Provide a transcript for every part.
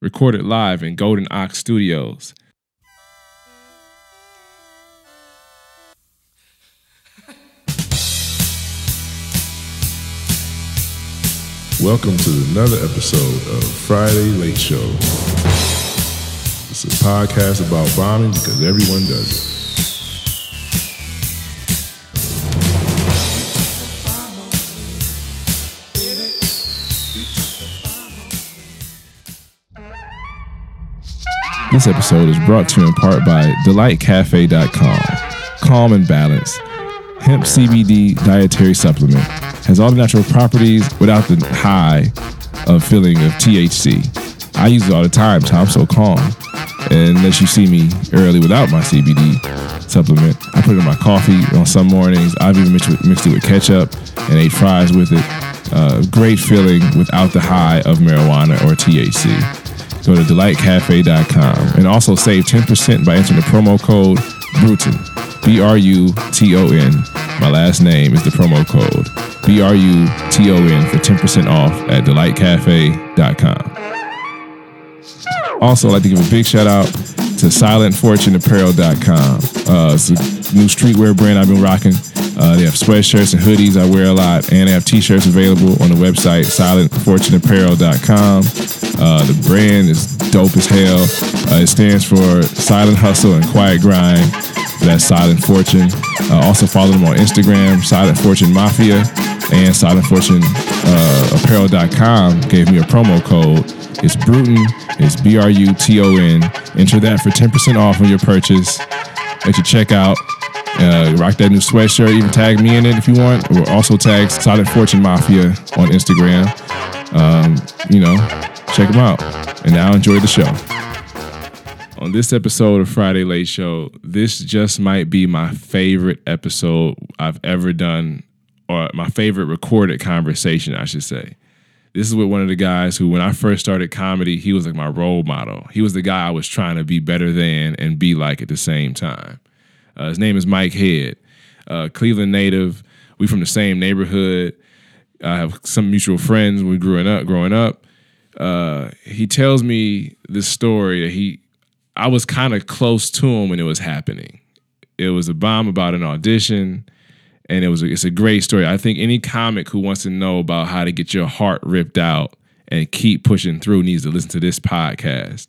recorded live in Golden Ox Studios. Welcome to another episode of Friday Late Show. It's a podcast about bombing because everyone does it. This episode is brought to you in part by DelightCafe.com. Calm and balance. Hemp CBD dietary supplement has all the natural properties without the high of feeling of THC. I use it all the time, so I'm so calm. And unless you see me early without my CBD supplement, I put it in my coffee on some mornings. I've even mixed, mixed it with ketchup and ate fries with it. Uh, great feeling without the high of marijuana or THC go to delightcafe.com and also save 10% by entering the promo code Bruton. B R U T O N. My last name is the promo code. B R U T O N for 10% off at delightcafe.com. Also, I'd like to give a big shout out to silentfortuneapparel.com. Uh, it's a new streetwear brand I've been rocking. Uh, they have sweatshirts and hoodies I wear a lot, and they have t-shirts available on the website silentfortuneapparel.com. Uh, the brand is dope as hell. Uh, it stands for Silent Hustle and Quiet Grind. That's Silent Fortune. Uh, also follow them on Instagram, Silent Fortune Mafia, and silentfortuneapparel.com gave me a promo code. It's Bruton. It's B R U T O N. Enter that for 10% off on your purchase at your checkout. Uh, rock that new sweatshirt. Even tag me in it if you want. Or also tag Silent Fortune Mafia on Instagram. Um, you know, check them out. And now enjoy the show. On this episode of Friday Late Show, this just might be my favorite episode I've ever done, or my favorite recorded conversation, I should say. This is with one of the guys who, when I first started comedy, he was like my role model. He was the guy I was trying to be better than and be like at the same time. Uh, his name is Mike Head, uh, Cleveland native. We from the same neighborhood. I have some mutual friends we growing up. Growing up, uh, he tells me this story he, I was kind of close to him when it was happening. It was a bomb about an audition, and it was it's a great story. I think any comic who wants to know about how to get your heart ripped out and keep pushing through needs to listen to this podcast.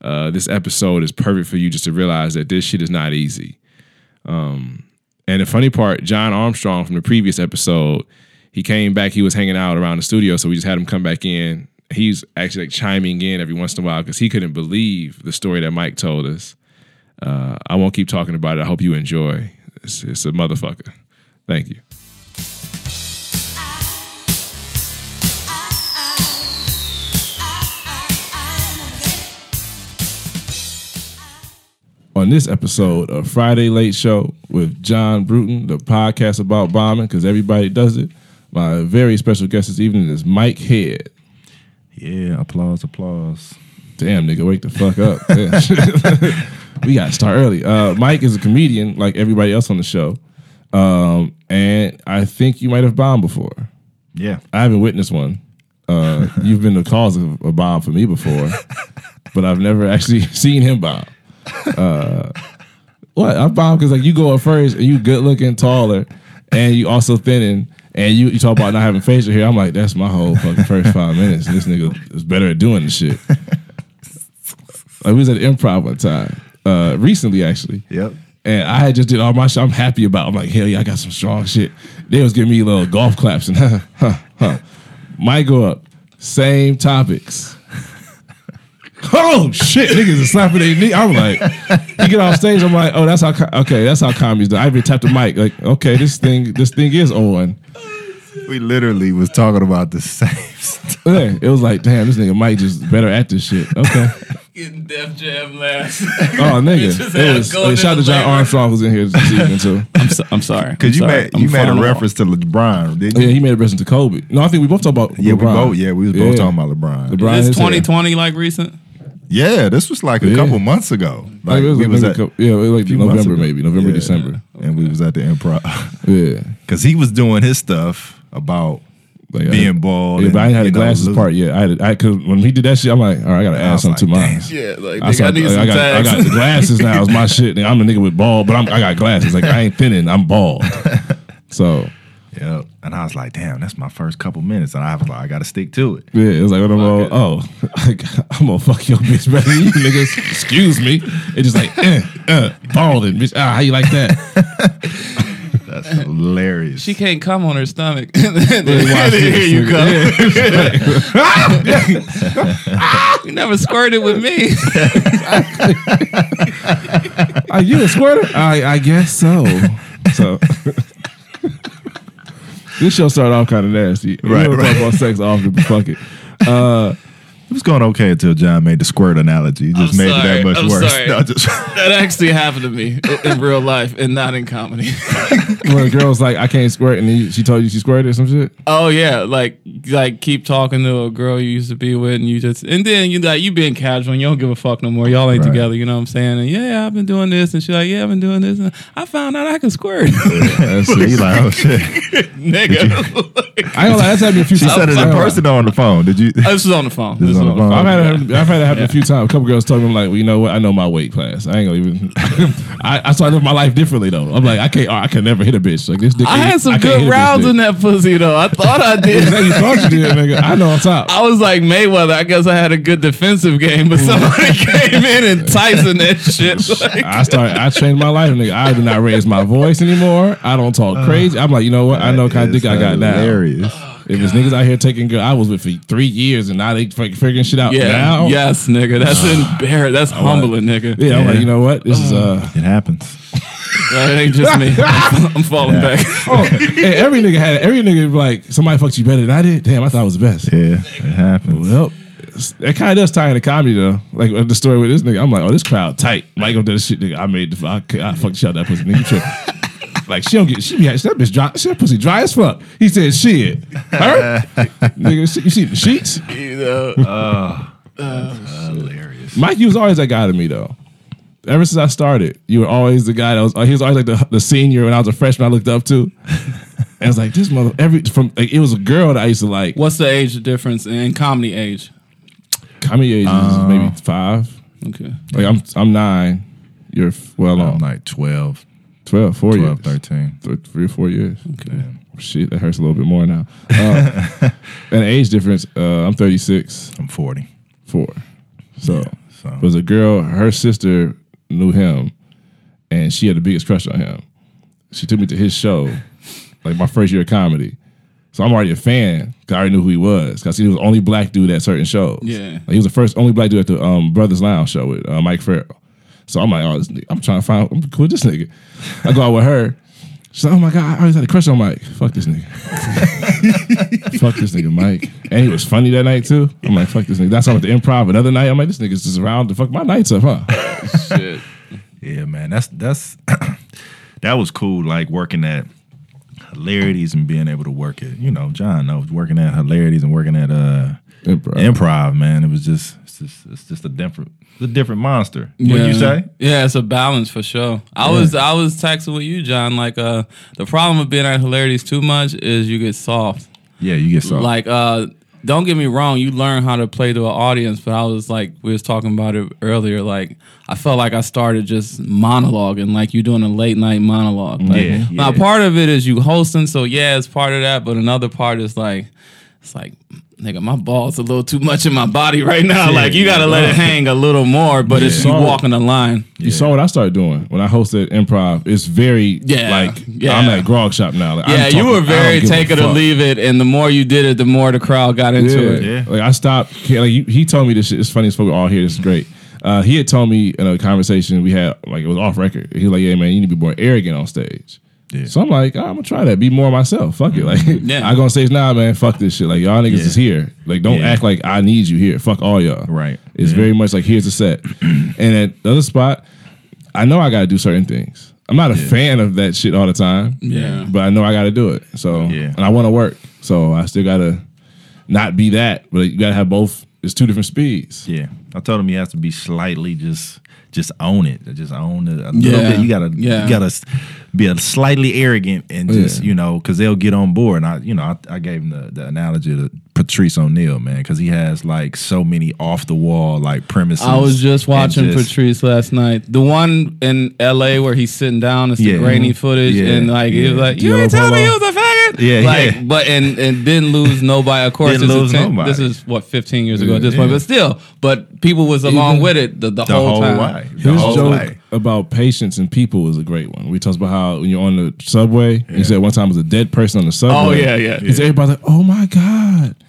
Uh, this episode is perfect for you just to realize that this shit is not easy. Um, and the funny part, John Armstrong from the previous episode, he came back. He was hanging out around the studio, so we just had him come back in. He's actually like chiming in every once in a while because he couldn't believe the story that Mike told us. Uh, I won't keep talking about it. I hope you enjoy. It's, it's a motherfucker. Thank you. On this episode of Friday Late Show with John Bruton, the podcast about bombing, because everybody does it. My very special guest this evening is Mike Head. Yeah, applause, applause. Damn, nigga, wake the fuck up. We got to start early. Uh, Mike is a comedian like everybody else on the show. Um, and I think you might have bombed before. Yeah. I haven't witnessed one. Uh, you've been the cause of a bomb for me before, but I've never actually seen him bomb. Uh, what I bombed because like you go up first and you good looking, taller, and you also thinning, and you, you talk about not having facial hair. I'm like, that's my whole fucking first five minutes. This nigga is better at doing the shit. Like we was at improv one time, uh, recently actually. Yep. And I had just did all my shit. I'm happy about. It. I'm like, hell yeah, I got some strong shit. They was giving me little golf claps and huh, huh, huh. Might go up. Same topics. Oh shit, niggas are slapping their knee. I'm like, you get off stage. I'm like, oh, that's how. Okay, that's how comedy's done. I even tapped the mic. Like, okay, this thing, this thing is on. We literally was talking about the same stuff. Yeah, it was like, damn, this nigga Mike just better at this shit. Okay. Getting Def Jam last. Oh nigga, it was. going shout out to John. Armstrong who's in here this evening too. I'm, so, I'm sorry. Because you I'm sorry. made I'm you made a falling off. reference to LeBron, didn't Yeah, he made a reference to Kobe. No, I think we both talked about Yeah, we LeBron. both yeah, we was both talking about LeBron. LeBron Is is this 2020 like recent? Yeah, this was like a Yeah. couple months ago. Like, Like it was, we was at a couple- yeah, it was like November maybe, November, Yeah. December. and we was at the improv. Yeah, Cause he was doing his stuff about Like, Being I, bald. Yeah, but I and, didn't have the know, glasses lose- part yet. I had, I cause when he did that shit, I'm like, all right, I gotta add something like, to mine. Yeah, like I, nigga, I, started- need some I got, I got the glasses now. It's my shit. Nigga, I'm a nigga with bald, but I'm, I got glasses. Like I ain't thinning. I'm bald. So Yeah. And I was like, damn, that's my first couple minutes. And I was like, I got to stick to it. yeah, it was like when I'm all, oh, I'm gonna fuck your bitch better than you niggas. Excuse me. It's just like eh, uh, balding, bitch. Ah, how you like that? That's hilarious. she can't come on her stomach. watch Here this, you nigga. go. You never squirted with me. Are you a squirter? I I guess so. So this show started off kind of nasty. We Right, don't right. talk about sex often, but fuck it. Uh, it was going okay until John made the squirt analogy. He just I'm made it that much I'm worse. sorry. No, just- that actually happened to me in- in real life and not in comedy. When a girl's like, I can't squirt, and then she told you she squirted or some shit. Oh yeah, like like keep talking to a girl you used to be with, and you just and then you like you being casual, and you don't give a fuck no more. Y'all ain't Right. together, you know what I'm saying? And yeah, I've been doing this, and she's like, yeah, I've been doing this, and I found out I can squirt, That's Yeah, it. you like, oh shit. nigga. I ain't gonna lie, that's happened a few She times. said it I in gonna lie. person or on the phone. Did you? this was on the phone. This This is was on the phone. I've had it, I've had it happen a few times. A couple girls told me, I'm like, well, you know what? I know my weight class. I ain't gonna even. I, I started my life differently though. I'm like, I can't. I can never hit a bitch like this. Dick I had some can't good hit a bitch rounds in that pussy though. I thought I did. Exactly, you thought you did, nigga. I know on top. I was like Mayweather. I guess I had a good defensive game, but somebody came in and Tyson that shit. Like, I started. I changed my life, nigga. I do not raise my voice anymore. I don't talk uh, crazy. I'm like, you know what? I know kind of dick I got now. Hilarious. If it's niggas out here taking good, I was with for three years and now they fucking figuring shit out yeah, now. yes, nigga. That's embarrassing. That's humbling, nigga. Yeah, I'm like, you know what? This is uh. It happens. That ain't just me. I'm, I'm falling back. Oh, hey, every nigga had it. every nigga like somebody fucked you better than I did. Damn, I thought I was the best. Yeah, it happens. Well, it kind of does tie into comedy though. Like uh, the story with this nigga, I'm like, oh, this crowd tight. Mike gonna do this shit, nigga. I made the I, I fucked the shit out that pussy, nigga. You tripping. Like she don't get she be that bitch dry. She that pussy dry as fuck. He said shit. Her nigga, you see the sheets. You know, uh, Hilarious. Mike, you was always that guy to me though. Ever since I started, you were always the guy that was. He was always like the, the senior when I was a freshman. I looked up to, and I was like this mother. Every from like, it was a girl that I used to like. what's the age difference in comedy age? Comedy age is uh, maybe five. Okay. Like I'm I'm nine. You're f- well I'm on like 12, 12, four 12, years, 13. Th- three or four years. Okay. Shit, that hurts a little bit more now. Uh, and age difference. Uh, I'm 36, I'm 40. four. So So it was a girl. Her sister knew him, and she had the biggest crush on him. She took me to his show, like my first year of comedy. So I'm already a fan because I already knew who he was. Cause he was the only black dude at certain shows. Yeah. Like, he was the first only black dude at the um, Brothers Lounge show with uh, Mike Farrell. So I'm like, oh, this nigga, I'm trying to find I'm cool with this nigga. I go out with her. She's like, oh my god, I always had a crush on Mike. Fuck this nigga. fuck this nigga, Mike. And he was funny that night too. I'm like, fuck this nigga. That's on at the improv. Another night, I'm like, this nigga's just around to fuck my nights up, huh? Shit. yeah, man, that's that's that was cool. Like working at hilarities and being able to work it. you know John knows working at hilarities and working at uh Improv. improv. Man, it was just it's just it's just a different it's a different monster. What you say? Yeah, it's a balance for sure. I was I was texting with you, John. Like, uh, the problem with being at hilarities too much is you get soft. Yeah, you get soft. Like, uh, don't get me wrong, you learn how to play to an audience, but I was like, we was talking about it earlier. Like, I felt like I started just monologuing, like you doing a late night monologue. Like, Yeah, Now, part of it is you hosting, so yeah, it's part of that. But another part is like, it's like. Nigga, my balls a little too much in my body right now. like you gotta let it hang a little more, but it's you Yeah. walking the line. You saw what I started doing when I hosted improv. It's very Yeah, like yeah. I'm at Grog Shop now. Like, Yeah, you were very take it or leave it, and the more you did it, the more the crowd got into Yeah. it. Yeah. Like I stopped. Like he told me this shit. It's funny as fuck. We're all here. This is great. Uh, he had told me in a conversation we had, like it was off record. He was like, "Yeah, man, you need to be more arrogant on stage." Yeah. So I'm like, "Ah, I'm gonna try that. Be more myself. Fuck it. Like Yeah. I go on stage now, nah, man. Fuck this shit. Like y'all niggas Yeah. is here. Like don't act like I need you here. Fuck all y'all. Right. It's very much like here's the set. and at the other spot, I know I got to do certain things. I'm not a fan of that shit all the time. Yeah. But I know I got to do it. So Yeah. and I want to work. So I still got to not be that, but you got to have both. It's two different speeds. Yeah, I told him he has to be slightly just just own it, just own it a little Yeah. bit. You gotta Yeah. you gotta be a slightly arrogant and just Yeah. you know because they'll get on board. And I you know I, I gave him the, the analogy to Patrice O'Neal, man, because he has like so many off the wall like premises. I was just watching just- Patrice last night. The one in L.A. where he's sitting down, it's Yeah. the grainy footage, Yeah. and like he was like, "You ain't tell me he was a faggot." Yeah, like, yeah. But and and didn't lose nobody. Of course, Didn't this lose is 10 nobody. This is what 15 years ago at this Yeah. point, but still, but people was along Even- with it the, the, the whole, whole time. way. The His whole joke way. about patience and people was a great one. We talked about how when you're on the subway, he said one time it was a dead person on the subway. Oh, yeah, yeah. Because everybody's like, oh my God.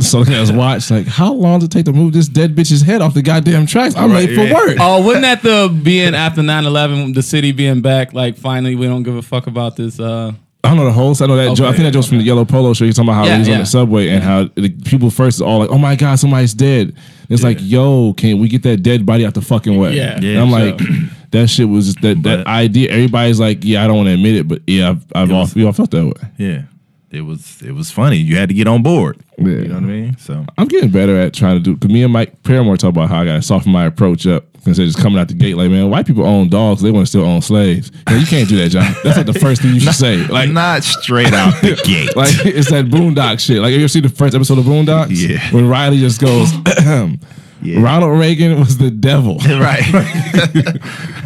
So they was watch like, how long does it take to move this dead bitch's head off the goddamn tracks? I'm Right, late for work. Oh, wasn't that the being after 9-11, the city being back? Like finally, we don't give a fuck about this. uh I don't know the whole. I know that. joke. I think that joke's from the Yellow Polo show. You're talking about how Yeah, he was on the subway and how the people first is all like, "Oh my god, somebody's dead." It's like, "Yo, can we get that dead body out the fucking way?" Yeah. And Yeah, I'm so- like, that shit was just that that But- idea. Everybody's like, "Yeah, I don't want to admit it, but yeah, I've, I've all, was- we all felt that way." Yeah, it was it was funny. You had to get on board. Yeah. You know what I mean? So I'm getting better at trying to do. Cause me and Mike Paramore talk about how I got to soften my approach up instead of just coming out the gate like, man, white people own dogs. They want to still own slaves. You, you can't do that, John. That's like the first thing you should say. Like, like not straight out the gate. Like it's that Boondock shit. Like you ever see the first episode of Boondocks? Yeah. When Riley just goes, Yeah. Ronald Reagan was the devil, right.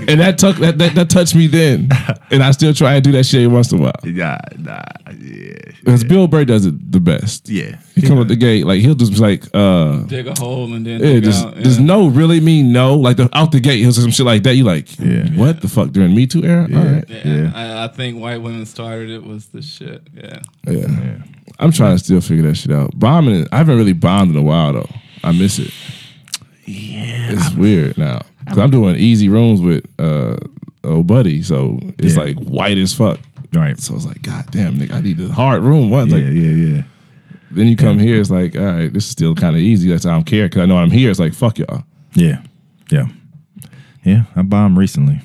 and that took that, that that touched me then, and I still try and do that shit every once in a while. nah, nah, yeah. Because Bill Burr does it the best. Yeah. He comes at the gate like he'll just like, uh, dig a hole and then yeah, dig does, out. yeah. does no really mean no? Like the, out the gate, he'll say some shit like that. You like, Yeah. what the fuck during Me Too era? All right, Yeah, Yeah. I, I think white women started it was the shit. Yeah. yeah. I'm trying to still figure that shit out. Bombing, I haven't really bombed in a while though. I miss it. Yeah. It's weird now because I'm doing easy rooms with uh old buddy, so it's Yeah. like white as fuck. Right. So it's like, God damn, nigga, I need a hard room once. Yeah, Like, yeah, yeah. then you come here, it's like, all right, this is still kind of easy. That's I don't care because I know I'm here. It's like, fuck y'all. Yeah. Yeah. Yeah. I bombed recently.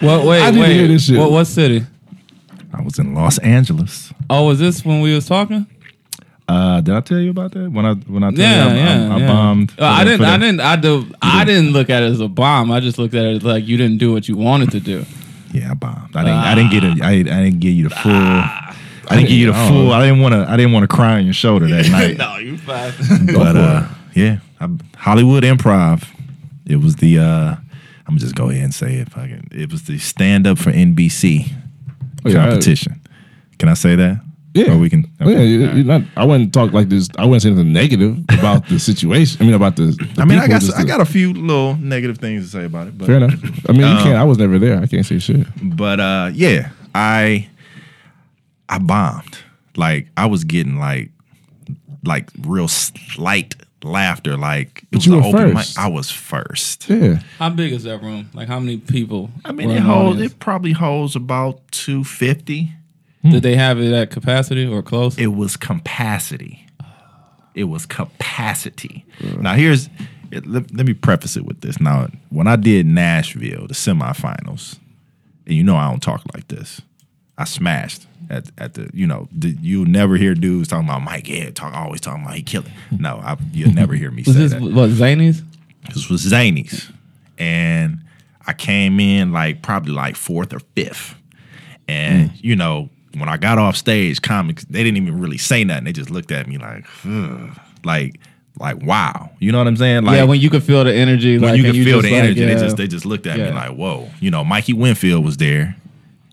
What? Wait, I need to wait. hear this shit. What? What city? I was in Los Angeles. Oh, was this when we was talking? Uh, did I tell you about that? When I when I told Yeah, you I, yeah. I, I yeah. bombed. Uh, I the- didn't. I didn't. I do. I didn't look at it as a bomb. I just looked at it as like you didn't do what you wanted to do. Yeah, I bombed. I didn't. I didn't get it. I, I didn't give you the full. Ah. I didn't give you the I don't full. I didn't want to. I didn't want to cry on your shoulder that night. no, you fine. but uh, yeah, I, Hollywood Improv. It was the. uh I'm just go ahead and say it. Fucking, it was the stand up for NBC Oh, I- competition. Can I say that? Yeah. Or we can. Oh, yeah, you- you're not, I wouldn't talk like this. I wouldn't say anything negative about the situation. I mean, about the. the I mean, I people, got I the- got a few little negative things to say about it. But, Fair enough. I mean, you Um, can't. I was never there. I can't say shit. But uh, yeah, I I bombed. Like I was getting like like real slight laughter. Like it was you were open first. mic. I was first. Yeah. How big is that room? Like how many people? I mean, it holds. It probably holds about two fifty. Hmm. Did they have it at capacity or close? It was capacity. It was capacity. Now here's. It, let, let me preface it with this. Now, when I did Nashville, the semifinals, and you know I don't talk like this. I smashed at at the you know the, you'll never hear dudes talking about Mike Ed talk always talking about he killed it. No, I, you'll never hear me was say this that. what Zanies? This was Zanies, and I came in like probably like fourth or fifth, and hmm. you know when I got off stage, comics they didn't even really say nothing. They just looked at me like, "Ugh." like like wow, you know what I'm saying? Like yeah, when you could feel the energy, when like you can feel just the like, energy, yeah. they just they just looked at me like, whoa. You know, Mikey Winfield was there,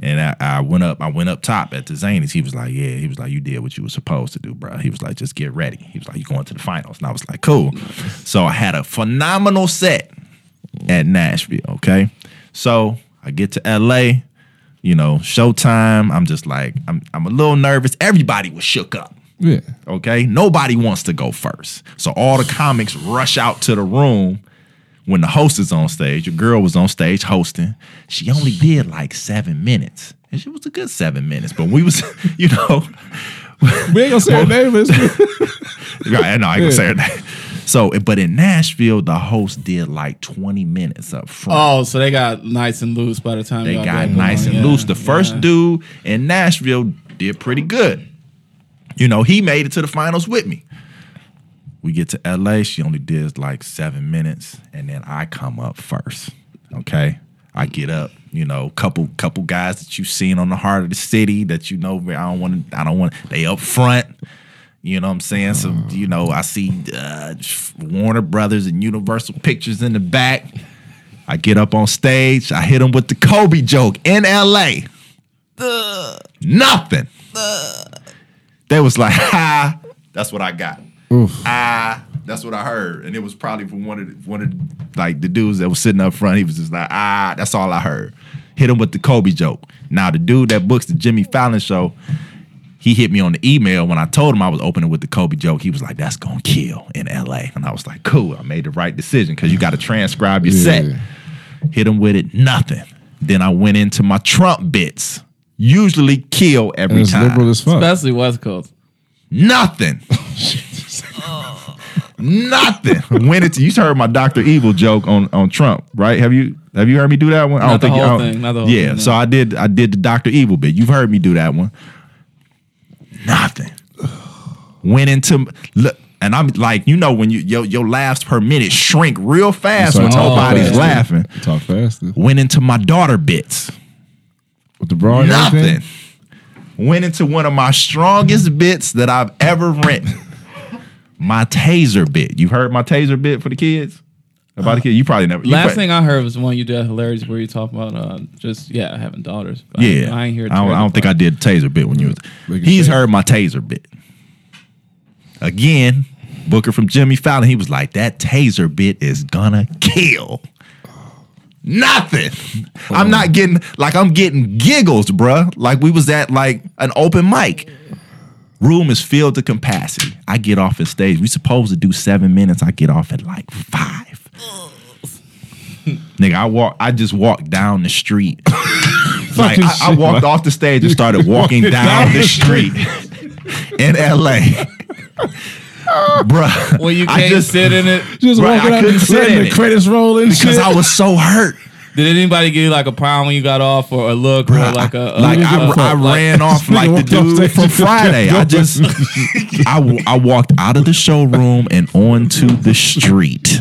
and I, I went up. I went up top at the Zanies. He was like, yeah. He was like, you did what you were supposed to do, bro. He was like, just get ready. He was like, you going to the finals, and I was like, cool. So I had a phenomenal set at Nashville. Okay, so I get to L.A. You know, showtime. I'm just like, I'm I'm a little nervous. Everybody was shook up. Yeah. Okay. Nobody wants to go first. So all the comics rush out to the room when the host is on stage. Your girl was on stage hosting. She only did like seven minutes. And she was a good seven minutes. But we was, you know, We ain't gonna say her name. but it's- right, no, I ain't gonna say her name. So, but in Nashville, the host did like 20 minutes up front. Oh, so they got nice and loose by the time They got nice and Yeah, loose. The first yeah. dude in Nashville did pretty good. You know, he made it to the finals with me. We get to LA, she only did like seven minutes, and then I come up first. Okay. I get up, you know, couple couple guys that you've seen on the heart of the city that you know I don't want to I don't want they up front. You know what I'm saying? So, you know, I see uh, Warner Brothers and Universal Pictures in the back. I get up on stage, I hit them with the Kobe joke in LA. Nothing. They was like, ha, that's what I got. Ah, that's what I heard. And it was probably from one of the, one of like the dudes that was sitting up front. He was just like, ah, that's all I heard. Hit him with the Kobe joke. Now the dude that books the Jimmy Fallon show, he hit me on the email when I told him I was opening with the Kobe joke. He was like, "That's gonna kill in L.A." And I was like, "Cool, I made the right decision because you got to transcribe your set." Hit him with it, nothing. Then I went into my Trump bits. Usually kill And every it's time. liberal as fuck. Especially West Coast. Nothing. Nothing. Went into you heard my Doctor Evil joke on on Trump, right? Have you have you heard me do that one? I Not the you- whole I don't- thing, not the whole yeah, thing, so. I did I did the Doctor Evil bit. You've heard me do that one. Nothing. Went into look, and I'm like, you know, when you your your laughs per minute shrink real fast when nobody's faster. laughing. Talk faster. Went into my daughter bits. With the bra and Nothing. everything? Went into one of my strongest bits that I've ever written. my taser bit. You heard my taser bit for the kids? About the kid. You probably never. you Last prob- thing I heard was the one you did hilarious where you talk about uh, just yeah having daughters. But Yeah, I, I ain't hear. I don't, I don't think I did the taser bit when you was. He's said. heard my taser bit. Again, Booker from Jimmy Fallon. He was like, "That taser bit is gonna kill." Nothing. I'm not getting like I'm getting giggles, bruh. Like we was at like an open mic. Room is filled to capacity. I get off the stage. We supposed to do seven minutes. I get off at like five. Nigga, I walk. I just walked down the street. like I, I walked off the stage and started walking down the street in LA. Bruh. Well, you I can't just- sit in it. Just Right, walking I out, couldn't sit letting in the it. credits rolling. because shit. I was so hurt. Did anybody give you like a pound when you got off, or a look, Bruh, or like a, a like a- I, I like- ran off like the walked off dude stage from Friday. I just I, I walked out of the showroom and onto the street.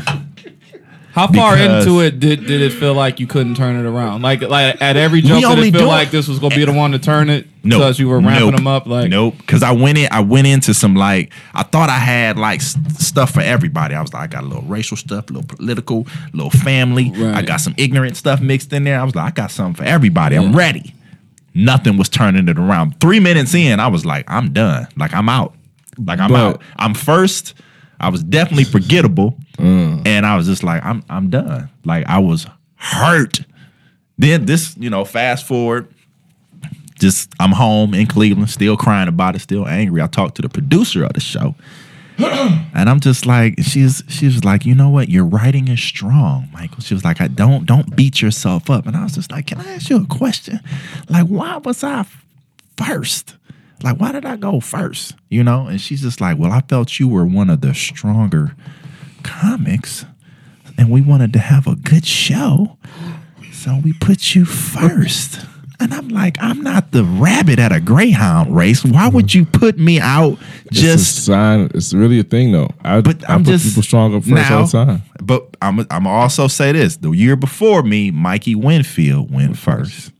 How far into it did, did it feel like you couldn't turn it around? Like like at every jump, did only it feel do it- like this was gonna be the one to turn it? No, because you were ramping nope, them up. Like nope. Because I went in, I went into some like I thought I had like s- stuff for everybody. I was like, I got a little racial stuff, a little political, a little family. Right. I got some ignorant stuff mixed in there. I was like, I got something for everybody. I'm ready. Nothing was turning it around. Three minutes in, I was like, I'm done. Like I'm out. Like I'm But- out. I'm first. I was definitely forgettable, Mm. and I was just like, I'm I'm done. Like I was hurt. Then this, you know, fast forward just I'm home in Cleveland, still crying about it, still angry. I talked to the producer of the show, and I'm just like, she's she was like, you know what, your writing is strong, Michael. She was like, I don't don't beat yourself up, and I was just like, can I ask you a question? Like, why was I first? Like, why did I go first? You know? And she's just like, well, I felt you were one of the stronger comics, and we wanted to have a good show. So we put you first. And I'm like, I'm not the rabbit at a greyhound race. Why uh-huh. would you put me out It's a just sign. It's really a thing, though. I, but I I'm put just people stronger first now, all the time. But I'm I'm also say this: the year before me, Mikey Winfield went first,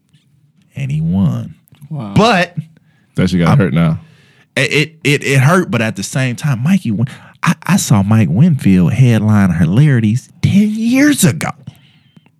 and he won. Wow. But That shit got hurt now. it it it hurt. But at the same time, Mikey, I, I saw Mike Winfield headline hilarities ten years ago.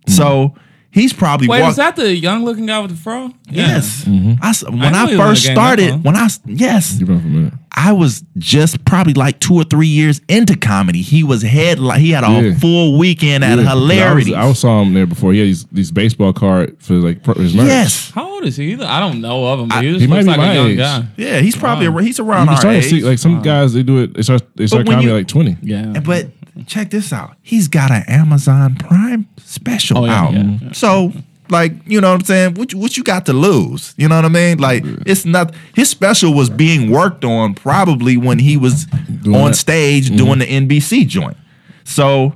Hmm. So he's probably Wait, walked- is that the young looking guy with the fro? Yes, mm-hmm. I s when knew I, first in the game that started, when I yes, You been for a minute. I was just probably like two or three years into comedy. He was headline. He had a Yeah. full weekend at Yeah, hilarity. I, was, I saw him there before. He had these, these baseball card for like pro- his merch. yes, How old is he? I don't know of him. But he just he might looks be like my a young age. guy. yeah, he's probably Wow. he's You around can our start to age. see like some guys they do it. They start they start comedy you- like twenty. Yeah. But check this out. He's got an Amazon Prime special Oh, yeah, out. yeah, yeah. So, like, you know what I'm saying? What you, what you got to lose? You know what I mean? Like, it's not his special was being worked on probably when he was Doing on that. stage mm-hmm. doing the NBC joint. So,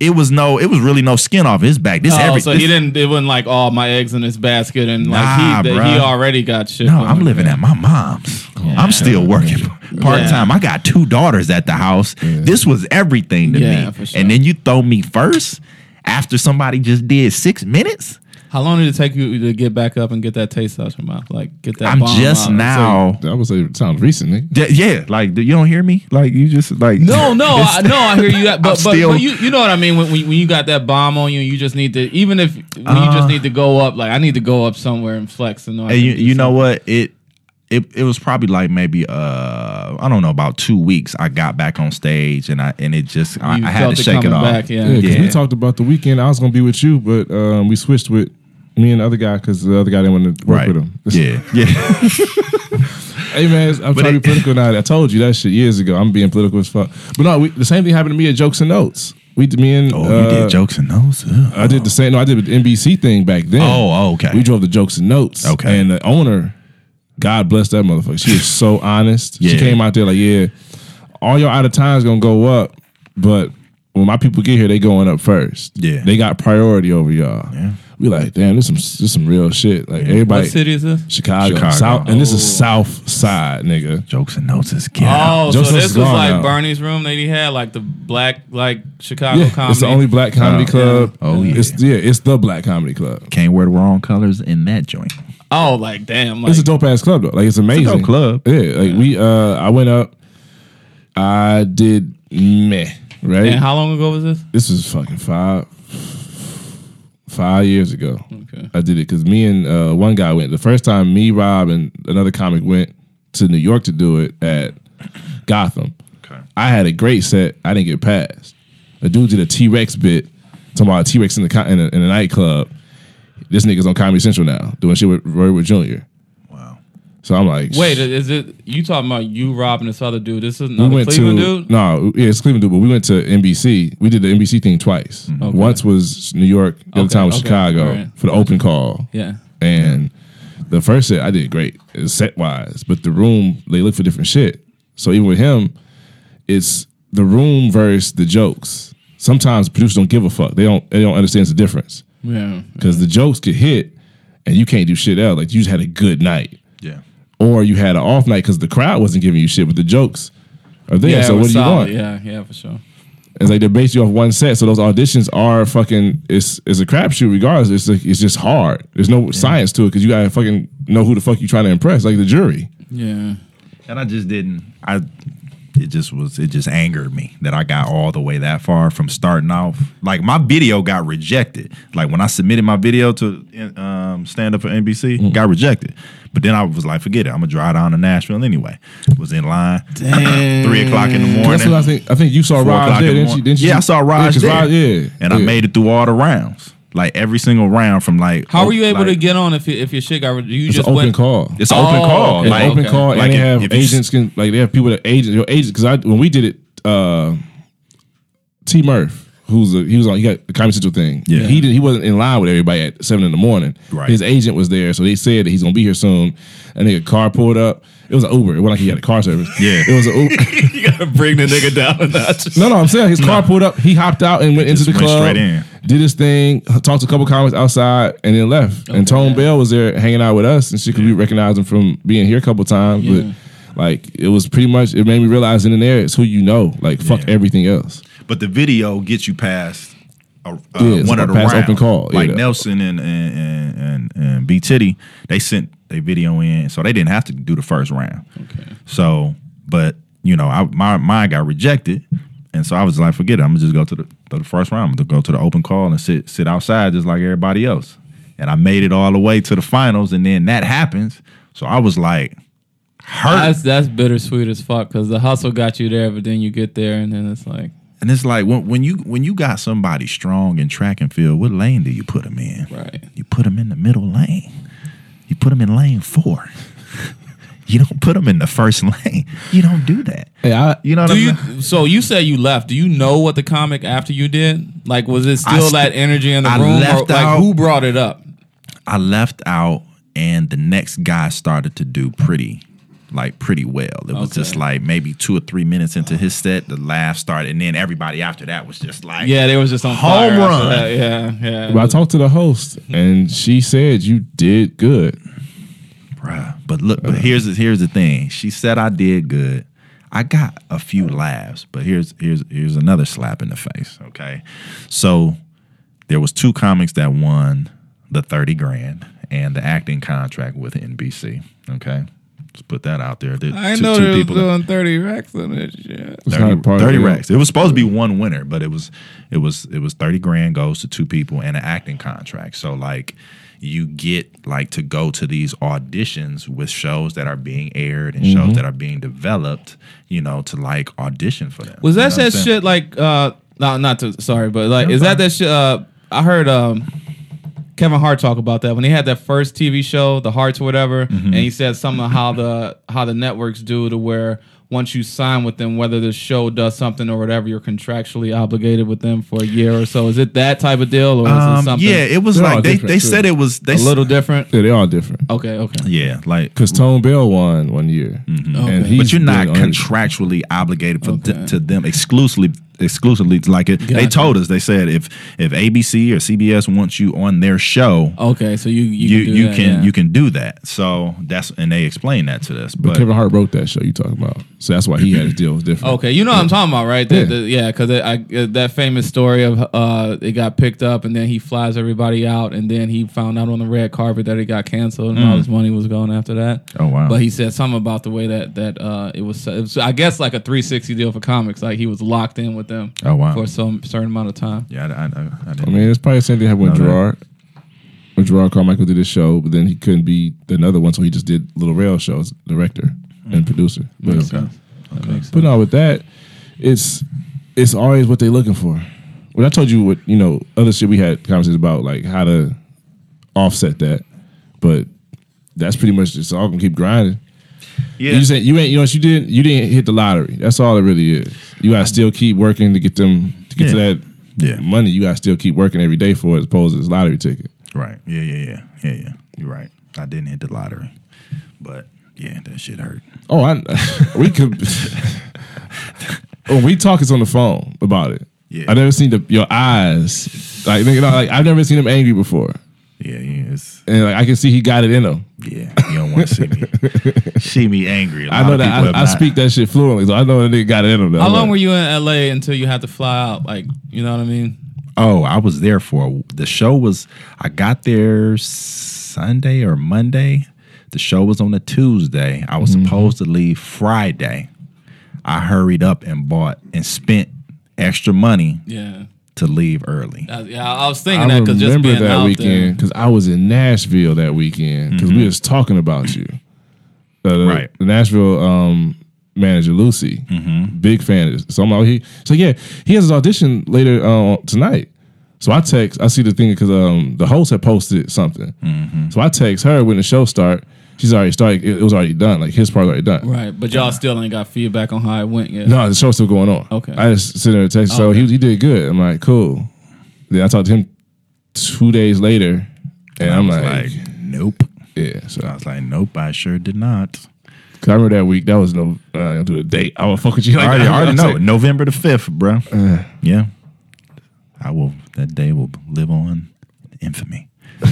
it was no, it was really no skin off his back. This Oh, every so this- he didn't. It wasn't like all my eggs in his basket, and like Nah, he, bruh. he already got shit. No, I'm him. living at my mom's. I'm still working part time. I got two daughters at the house. This was everything to Yeah, me. for sure. And then you throw me first after somebody just did six minutes. How long did it take you to get back up and get that taste out of your mouth? Like get that. I'm bomb just out? now. I would say it sounds recent, nigga. Yeah, yeah, like you don't hear me. Like you just like No, no, I, no. I hear you, but but, still- but you you know what I mean when, when when you got that bomb on you, you just need to even if when you Uh. just need to go up. Like I need to go up somewhere and flex and know. I you, you know what? It it it was probably like maybe uh I don't know about two weeks. I got back on stage and I and it just I, You I had to it shake it off. back, yeah. Yeah, because Yeah. we talked about the weekend. I was gonna be with you, but um, we switched with me and the other guy because the other guy didn't want to work Right. with him. Yeah, yeah. Hey man, I'm But trying to be political now. I told you that shit years ago. I'm being political as fuck. But no, we, the same thing happened to me at Jokes and Notes. We did me and Oh, uh, you did jokes and notes. Ugh. I did the same. No, I did the NBC thing back then. Oh, oh, okay. We drove the Jokes and Notes. Okay. and the owner, God bless that motherfucker. She was so honest. She came out there like, yeah, all your out of times gonna go up, but when my people get here, they going up first. Yeah. they got priority over y'all. Yeah. We like, damn, this some this some real shit. Like everybody, What city is this? Chicago, Chicago. South, and this is Oh. South Side, nigga. Jokes and notes is get Oh, out. Joseph so is this was like now. Bernie's room that he had, like the black, like Chicago Yeah, comedy. it's the only black comedy Oh, club. Oh, yeah. it's yeah, it's the black comedy club. Can't wear the wrong colors in that joint. oh, like damn, like It's a dope ass club though. Like it's amazing. dope club. Yeah, like we uh I went up, I did meh, right? and how long ago was this? this was fucking five five years ago. Okay. I did it because me and uh, one guy went. The first time me, Rob, and another comic went to New York to do it at Gotham. Okay. I had a great set. I didn't get passed. The dude did a T Rex bit, talking about T Rex in the in a, in a nightclub. This nigga's on Comedy Central now, doing shit with Roy Wood Jr. So I'm like, Wait, is it you talking about you robbing this other dude? This is we another went Cleveland to dude. no, yeah, it's Cleveland dude, but we went to NBC. We did the NBC thing twice. Mm-hmm. Okay. Once was New York, the other Okay, time was okay, Chicago alright. for the open call. Yeah. And the first set I did great, set wise, but the room they look for different shit. So even with him, it's the room versus the jokes. Sometimes producers don't give a fuck. They don't. They don't understand the difference Yeah. because the jokes could hit, and you can't do shit else. Like you just had a good night, Yeah. Or you had an off night because the crowd wasn't giving you shit, but the jokes are there. Yeah, so what was do you solid. want? Yeah, yeah, for sure. It's like they base you off one set, so those auditions are fucking. It's it's a crapshoot regardless. It's like, it's just hard. There's no science to it because you gotta fucking know who the fuck you trying to impress, like the jury. Yeah. And I just didn't. I. It just was. It just angered me that I got all the way that far from starting off. Like my video got rejected. Like when I submitted my video to um, stand up for NBC, got rejected. But then I was like, forget it. I'm gonna drive down to Nashville anyway. Was in line. Three o'clock in the morning. That's what I think. I think you saw Four Raj there, the didn't you? Didn't you? Yeah, I saw Raj 'cause there. yeah, and I made it through all the rounds. Like every single round from like. How were you able to get on if you, if your shit got? You It's just an open went. call. It's an open Oh, call. It's okay. an open call, like and they if- have if you- agents can like they have people that agents. Your agents because I when we did it, uh, T Murph, who's a, he was on he got the Comedy Central thing. Yeah. he did he wasn't in line with everybody at seven in the morning. Right. his agent was there, so they said that he's gonna be here soon. And nigga car pulled up. It was an Uber. It wasn't like he had a car service. Yeah. it was an Uber. you gotta bring the nigga down a notch. No, no, I'm saying his car pulled up. He hopped out and went into the went club, straight in. did his thing, talked to a couple comics outside, and then left. and Tone yeah. Bell was there hanging out with us, and she could we recognized him from being here a couple times. Yeah. But like, it was pretty much. It made me realize in the there it's who you know. Like, fuck Yeah. everything else. But the video gets you past a, uh, Yeah, one of the past rounds. open call, Like yeah. Nelson and and and, and, and B Titty, they sent a video in, so they didn't have to do the first round. Okay. So, but you know, I, my mine got rejected, and so I was like, forget it. I'm gonna just go to the, to the first round. I'm gonna go to the open call and sit sit outside just like everybody else. And I made it all the way to the finals, and then that happens. So I was like, hurt. That's that's bittersweet as fuck because the hustle got you there, but then you get there and then it's like, And it's like when, when you when you got somebody strong in track and field, what lane do you put them in? right. You put them in the middle lane. You put them in lane four. you don't put them in the first lane. You don't do that. Hey, I, You know what Do I'm you? So you said you left. Do you know what the comic after you did? Like, was it still st- that energy in the I room? left or, like, who brought it up? I left out, and the next guy started to do pretty like pretty well. It was Okay. just like maybe two or three minutes into his set, the laugh started, and then everybody after that was just like, Yeah, they was just on Home fire run. that. Yeah, yeah. But I talked to the host, mm-hmm. and she said you did good. Bruh. But look, but uh. here's the, here's the thing. She said I did good. I got a few laughs, but here's here's here's another slap in the face. Okay, so there was two comics that won the thirty grand and the acting contract with NBC. Okay, let's put that out there. There- I two- know two they was people- doing thirty racks on this shit. It's 30, not part of 30 it. racks. It was supposed to be one winner, but it was it was it was 30 grand goes to two people and an acting contract. So like you get like to go to these auditions with shows that are being aired and Mm-hmm. shows that are being developed, you know, to like audition for them. Was You that know what I'm that saying? shit like uh no not to sorry, but like You're is that fine. that shit uh I heard um Kevin Hart talk about that when he had that first TV show, The Hearts or whatever, Mm-hmm. and he said something of how the how the networks do to where once you sign with them, whether the show does something or whatever, you're contractually obligated with them for a year or so. Is it that type of deal, or is it Um, something yeah, it was They're like they, they too. said it was they a little different? Yeah, they're all different. Okay, okay. yeah, like Because Tone Bell won one year, and Okay. he's but you're not big on contractually obligated for Okay. th- to them exclusively exclusively like it they told us they said if if ABC or CBS wants you on their show Okay, so you you, you can do you that, can yeah. you can do that so that's and they explained that to us But but Kevin Hart wrote that show you talking about, so that's why he had his deal was different. Okay, you know what I'm talking about, right? The- Yeah. the- Yeah, because I uh, that famous story of uh, it got picked up, and then he flies everybody out, and then he found out on the red carpet that it got canceled, and all his money was gone after that. Oh, wow. But he said something about the way that that uh, it was, it was, I guess, like a 360 deal for comics. Like he was locked in with them. Oh, wow. for some certain amount of time. yeah I, I, I, I didn't I mean, it's probably the same thing happened with No, that- Jerrod. When Jerrod Carmichael did his show, but then he couldn't be another one, so he just did Little Rail shows, director and hmm. producer. But, Makes sense. That makes but no, with that, it's it's always what they're looking for. When I told you what you know, other shit we had conversations about, like how to offset that, but that's pretty much it's all gonna keep grinding. Yeah You ain't, you ain't, you know, what you didn't, you didn't hit the lottery. That's all it really is. You gotta still keep working to get them to get Yeah. to that Yeah. money. You gotta still keep working every day for it, as opposed to this lottery ticket. right yeah yeah yeah yeah yeah you're right I didn't hit the lottery but yeah that shit hurt Oh, I we could. when we talk, it's on the phone about it. Yeah. I never seen the your eyes like like I've never seen him angry before, yeah yeah it's and like I can see he got it in him. yeah you don't want to see me see me angry A I lot know that I, I speak that shit fluently, so I know that nigga got it in him. How long were you in LA until you had to fly out? Like, you know what I mean? Oh, I was there for the show was I got there Sunday or Monday. The show was on a Tuesday. I was mm-hmm. supposed to leave Friday. I hurried up and bought and spent extra money Yeah. To leave early. Uh, yeah, I was thinking I that because just remember being that out weekend because I was in Nashville that weekend because we was talking about you. Uh, the, Right. the Nashville um, manager Lucy, big fan of. So I'm like, he so yeah, he has his audition later uh, tonight. So I text, I see the thing because um, the host had posted something. So I text her when the show start. She's already started. It, it was already done. Like his part already done. Right, but y'all still ain't got feedback on how it went yet. No, the show's still going on. Okay. I just sit there and text. So Okay. he he did good. I'm like, cool. Then I talked to him two days later, and I I'm like, like, nope. yeah. So I was like, nope, I sure did not. Cause I remember that week. That was no. Uh, I'll do a date. I will fuck with you. I Like already, that. I already I'm know. saying- November the fifth, bro. yeah. I will that day will live on infamy. Cause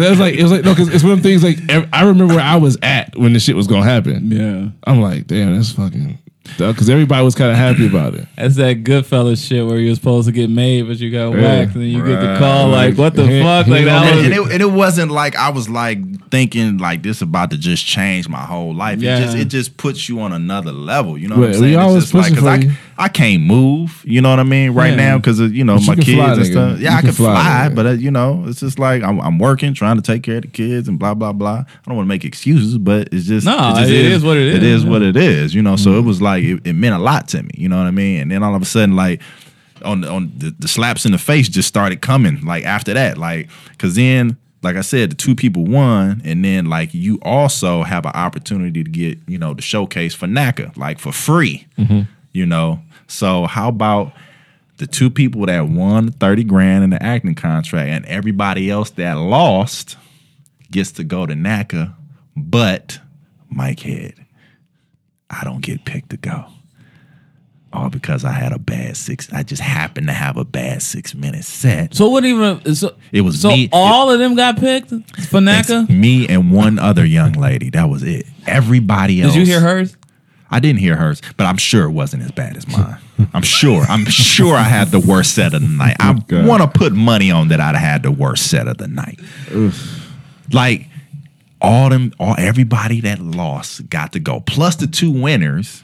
it was like it was like no. Cause it's one of the things like ev- I remember where I was at when the shit was gonna happen. Yeah. I'm like, damn, that's fucking. Because everybody was kind of happy about it. That's that good Goodfellas shit where you're supposed to get made, but you got Yeah. whacked, and then you get the Right. call like, "What the He- fuck?" he Like don't that know was and, it, and it wasn't like I was like thinking like this about to just change my whole life. Yeah. It just it just puts you on another level. You know what Well, I'm we saying? It's always just like pushing I, for you. I can't move. You know what I mean? Right Yeah. now because you know But my can kids fly, and nigga. stuff. Yeah, You I can can fly, fly, but uh, you know it's just like I'm, I'm working, trying to take care of the kids and blah blah blah. I don't want to make excuses, but it's just No, it, just it is what it It is, is yeah. what it is. You know, so it was like it, it meant a lot to me. You know what I mean? And then all of a sudden, like on on the, the slaps in the face just started coming like after that like because then like i said the two people won and then like you also have an opportunity to get you know the showcase for NACA like for free you know so how about the two people that won 30 grand in the acting contract and everybody else that lost gets to go to NACA But Mike Head, I don't get picked to go. All because I had a bad six. I just happened to have a bad six minute set. So what even? So, It was so me- all of them got picked for NACA. Me and one other young lady. That was it. Everybody else. Did you hear hers? I didn't hear hers, but I'm sure it wasn't as bad as mine. I'm sure. I'm sure I had the worst set of the night. I want to put money on that I'd have had the worst set of the night. Like all them, all everybody that lost got to go. Plus the two winners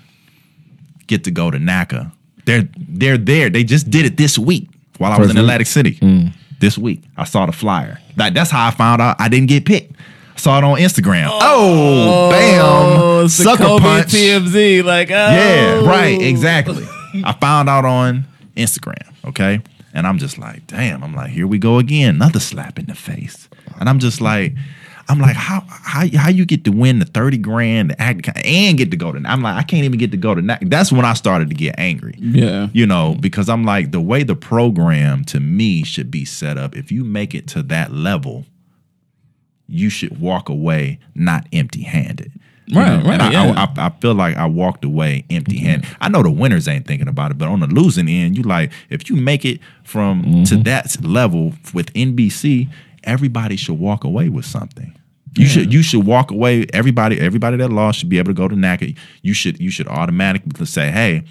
get to go to NACA. They're they're there. They just did it this week while I was in First week? Atlantic City. This week, I saw the flyer. That, that's how I found out I didn't get picked. Saw it on Instagram. Oh, oh bam! it's the Sucker Kobe punch. TMZ. Like, oh. Yeah, right, exactly. I found out on Instagram, okay? And I'm just like, damn, I'm like, here we go again, another slap in the face. And I'm just like, I'm like, how how how you get to win the 30 grand the act and get to go to I'm like, I can't even get to go to That's when I started to get angry. Yeah. You know, because I'm like, the way the program to me should be set up, if you make it to that level, you should walk away not empty handed. Right, right, I, yeah. I, I, feel like I walked away empty handed. Mm-hmm. I know the winners ain't thinking about it, but on the losing end, you like, if you make it from mm-hmm. to that level with NBC, everybody should walk away with something. You should you should walk away. Everybody everybody that lost should be able to go to NACA. You should you should automatically say, hey,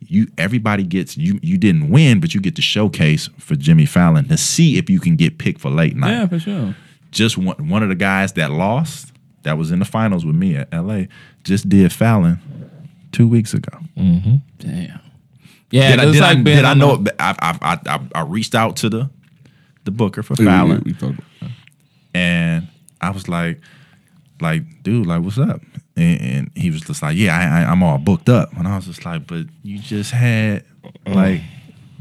you everybody gets you you didn't win, but you get to showcase for Jimmy Fallon to see if you can get picked for late night Yeah, for sure. Just one, one of the guys that lost that was in the finals with me at LA just did Fallon two weeks ago. Damn. Yeah, did I, did like I, being did I know? the- I, I, I, I, I reached out to the the booker for We- we- Fallon, we talked about- and I was like, like, dude, like, what's up? And, and he was just like, yeah, I, I, I'm all booked up, and I was just like, but you just had like,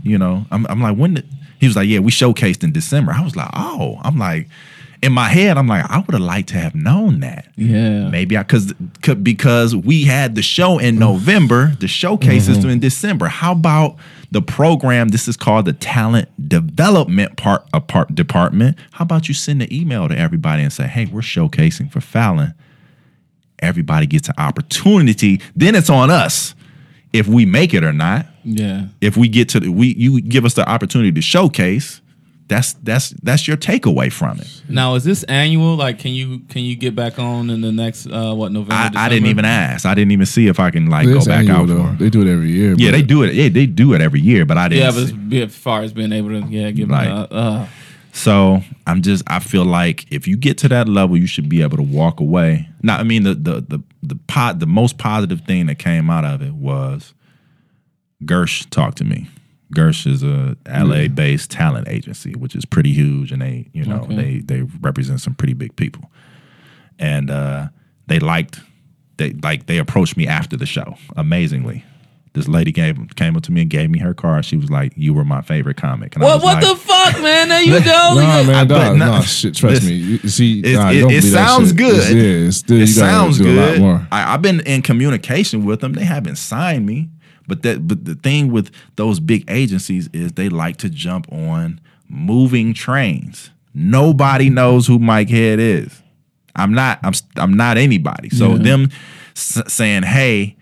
you know, I'm, I'm like, when did? He was like, yeah, we showcased in December. I was like, oh, I'm like, in my head, I'm like, I would have liked to have known that. Yeah. Maybe I because because we had the show in November, the showcase is in December. How about the program? This is called the talent development part, uh, part department. How about you send an email to everybody and say, "Hey, we're showcasing for Fallon. Everybody gets an opportunity. Then it's on us if we make it or not. Yeah. If we get to the, we you give us the opportunity to showcase. That's that's that's your takeaway from it. Now is this annual? Like, can you can you get back on in the next uh what November? I, I didn't even ask. I didn't even see if I can like It's go back annual, out though. for. it. They do it every year. Yeah, they do it. Yeah, they do it every year, but I didn't. Yeah, but see. as, as far as being able to yeah give Right. uh, uh, So I'm just. I feel like if you get to that level, you should be able to walk away. Now, I mean, the the the the pot, the most positive thing that came out of it was Gersh talked to me. Gersh is a LA based talent agency, which is pretty huge, and they you know Okay. they they represent some pretty big people, and uh, they liked they like they approached me after the show. Amazingly. This lady gave came up to me and gave me her card. She was like, "You were my favorite comic." And I What was what like- the fuck, man? There you go. Nah, man, I- but dog, no- nah, shit. Trust Listen, me. You, you see, It, nah, it- it sounds good. It's, yeah, it's still, it sounds good. a lot more. I, I've been in communication with them. They haven't signed me, but that but the thing with those big agencies is they like to jump on moving trains. Nobody knows who Mike Head is. I'm not. I'm. I'm not anybody. So Yeah. them s- saying, "Hey."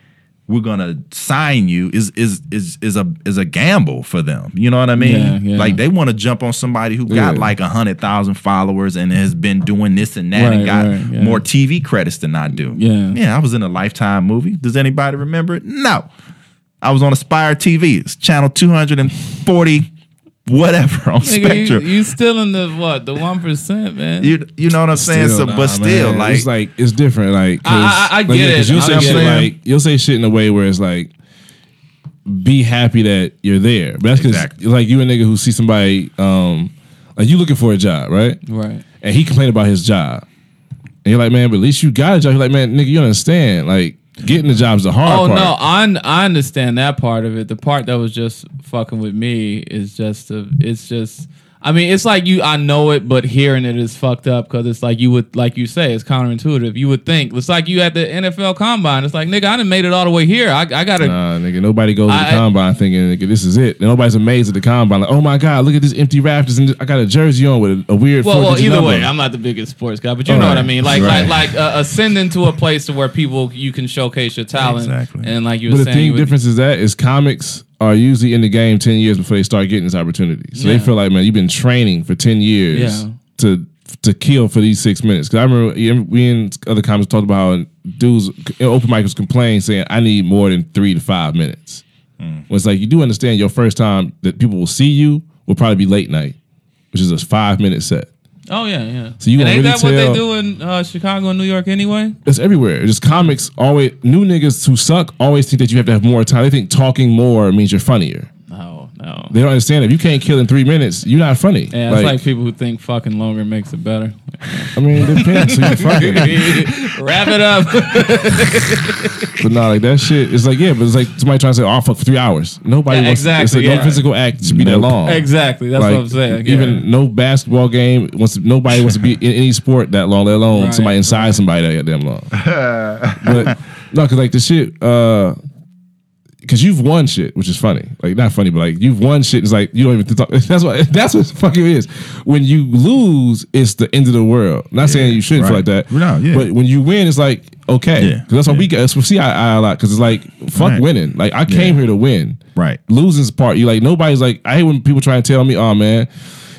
We're gonna sign you is is is is a is a gamble for them. You know what I mean? Yeah, yeah. Like they want to jump on somebody who got Yeah. like a hundred thousand followers and has been doing this and that and got right, more TV credits than I do. Yeah. Yeah, I was in a Lifetime movie. Does anybody remember it? No. I was on Aspire TV. It's channel 240, whatever on Nigga, you, Spectrum. You, you still in the what the one percent, man? you, know what I'm saying? so, nah, but still, man, like, it's like it's different. Like, 'cause- I- I- I like, get yeah, 'cause it. You'll I say get shit it. like you'll say shit in a way where it's like, be happy that you're there. But that's because Exactly. like you a nigga who see somebody, um, like you looking for a job, right? right. And he complained about his job, and you're like, man, but at least you got a job. You're like, man, nigga, you understand? Like, getting the job's the hard Oh part. no, I I understand that part of it. The part that was just fucking with me is just a, it's just I mean, it's like you. I know it, but hearing it is fucked up because it's like you would, like you say, it's counterintuitive. You would think it's like you at the NFL Combine. It's like, nigga, I done made it all the way here. I, I gotta. Nah, nigga, nobody goes to the combine thinking, nigga, this is it. And nobody's amazed at the combine. Like, oh my god, look at this empty rafters, and I got a jersey on with a, a weird. well, well, either number. way, I'm not the biggest sports guy, but you All know what I mean. Like, Right. like, like uh, ascending to a place to where people you can showcase your talent, Exactly. and like you were But the saying, you thing would- difference is that is comics are usually in the game ten years before they start getting this opportunity. So Yeah. they feel like, man, you've been training for ten years Yeah. to to kill for these six minutes. Because I remember we and other comics talked about how dudes open micers complain saying, I need more than three to five minutes. Mm. Well, it's like you do understand your first time that people will see you will probably be late night, which is a five minute set. Oh yeah, yeah. So you and ain't really that what they do in uh, Chicago and New York anyway? It's everywhere. Just comics always new niggas who suck always think that you have to have more time. They think talking more means you're funnier. No, no. They don't understand if you can't kill in three minutes, you're not funny. Yeah, it's like people who think fucking longer makes it better. I mean, it depends. who you fucking. Wrap it up. But not like that shit. It's like yeah, but it's like somebody trying to say, "Oh, fuck for three hours." Nobody Yeah, wants. exactly, It's like yeah. no physical act should be that long. exactly. That's Like, what I'm saying. Yeah. Even no basketball game wants. Nobody wants to be in any sport that long. Let alone Right, somebody inside somebody that damn long. but no, because like the shit. uh because you've won shit, which is funny. Like not funny, but like you've won shit. It's like you don't even talk. That's what that's what fucking is. When you lose, it's the end of the world. Not saying you shouldn't feel like that. No, yeah. But when you win, it's like okay. Yeah, Because that's why we get. We see to eye a lot. Because it's like fuck Right. winning. Like I came here to win. Right. Losing's part. You like nobody's like. I hate when people try and tell me, oh man.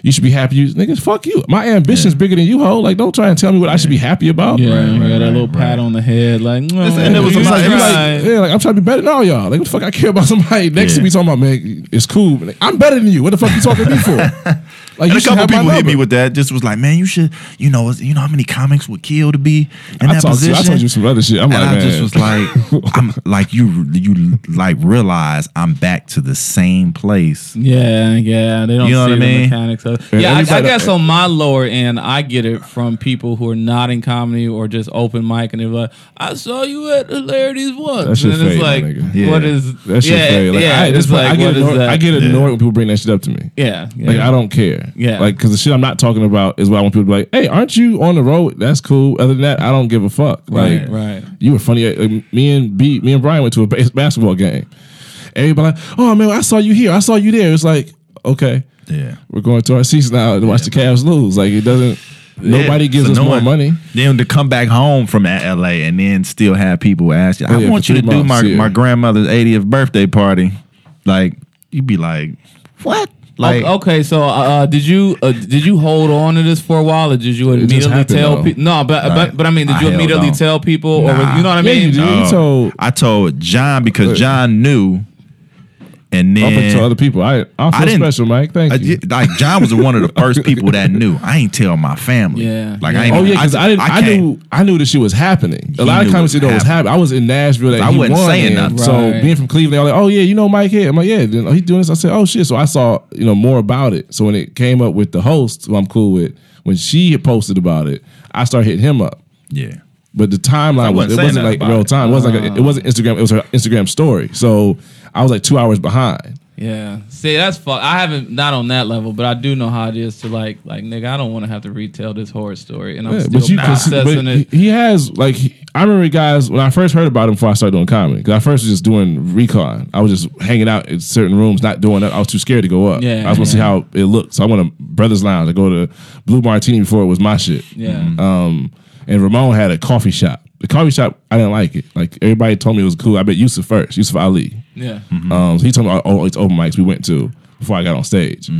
You should be happy. You niggas, fuck you. My ambition's bigger than you, ho. Like, don't try and tell me what I should be happy about. yeah, Right, you right, got that right, little pat right. on the head, like, no, mm, and it was It's like, lot- it's right. like, yeah, like I'm trying to be better than all y'all. Like, what the fuck I care about somebody next to me talking about, man, it's cool. Like, I'm better than you. What the fuck you talking to me for? Like, And you a couple people hit me with that. Just was like, man, you should, you know, you know how many comics would kill to be in I that talked to, position. I told you some other shit. I'm and like, I man. just was like, I'm like you, you like realize I'm back to the same place. Yeah, yeah, they don't You know see what I the mean? mechanics of it. Yeah, I, I guess on my lower end, I get it from people who are not in comedy or just open mic, and they're like, "I saw you at Hilarities once." That and it's fake, like, nigga. what Yeah. is that shit yeah, fake. Like, yeah, I, it's this point, I get annoyed. I get Yeah. when people bring that shit up to me. yeah, yeah. Like I don't care. Yeah. Like because the shit I'm not talking about is what I want people to be like. Hey, aren't you on the road? That's cool. Other than that, I don't give a fuck. Like Right, right. you were funny. Like, me and B, me and Brian went to a bas- basketball game. Everybody like, oh man, I saw you here. I saw you there. It's like okay, Yeah. we're going to our seats now to watch the Cavs lose. Like it doesn't. Nobody Yeah. gives So us no more one- money. Then to come back home from LA and then still have people ask you, I Oh, yeah, want you to do my, yeah. my grandmother's 80th birthday party. Like, you'd be like, what? Like, O- okay, so uh, did you uh, did you hold on to this for a while, or did you immediately happened, tell people? No, but Right. but but I mean, did I you immediately on. tell people, or Nah. you know what I Yeah, mean? you no. You told I told John because John knew. And up then until other people. I I feel I didn't- special, Mike. Thank I you. like John was one of the first people that knew. I ain't tell my family. Yeah. Like Yeah. I ain't Oh yeah, because I, didn't. I, can't- knew. I knew this shit was happening. A lot of knew comments it know was happening. I was in Nashville. That I wasn't won saying in. nothing. So Right. being from Cleveland, they're like, "Oh yeah, you know Mike here." I'm like, "Yeah." Then oh, he's doing this. I said, "Oh shit." So I saw you know more about it. So when it came up with the host, who I'm cool with, when she had posted about it, I started hitting him up. Yeah. But the timeline was it wasn't like real time. It wasn't like a, it ah. wasn't Instagram. It was her Instagram story. So I was like two hours behind. Yeah. See, that's fuck. I haven't not on that level, but I do know how it is to like, like nigga. I don't want to have to retell this horror story, and I'm Yeah, still but you can processing but it. he, he has like he- I remember guys when I first heard about him before I started doing comedy because I first was just doing recon. I was just hanging out in certain rooms, not doing it. I was too scared to go up. Yeah, I was gonna see yeah. how it looked. So I went to Brothers Lounge. I go to Blue Martini before it was my shit. Yeah. Um, and Ramon had a coffee shop. The coffee shop, I didn't like it. Like everybody told me it was cool. I bet Yusuf first, Yusuf Ali. Yeah. Um, so he told me all, all these open mics we went to before I got on stage.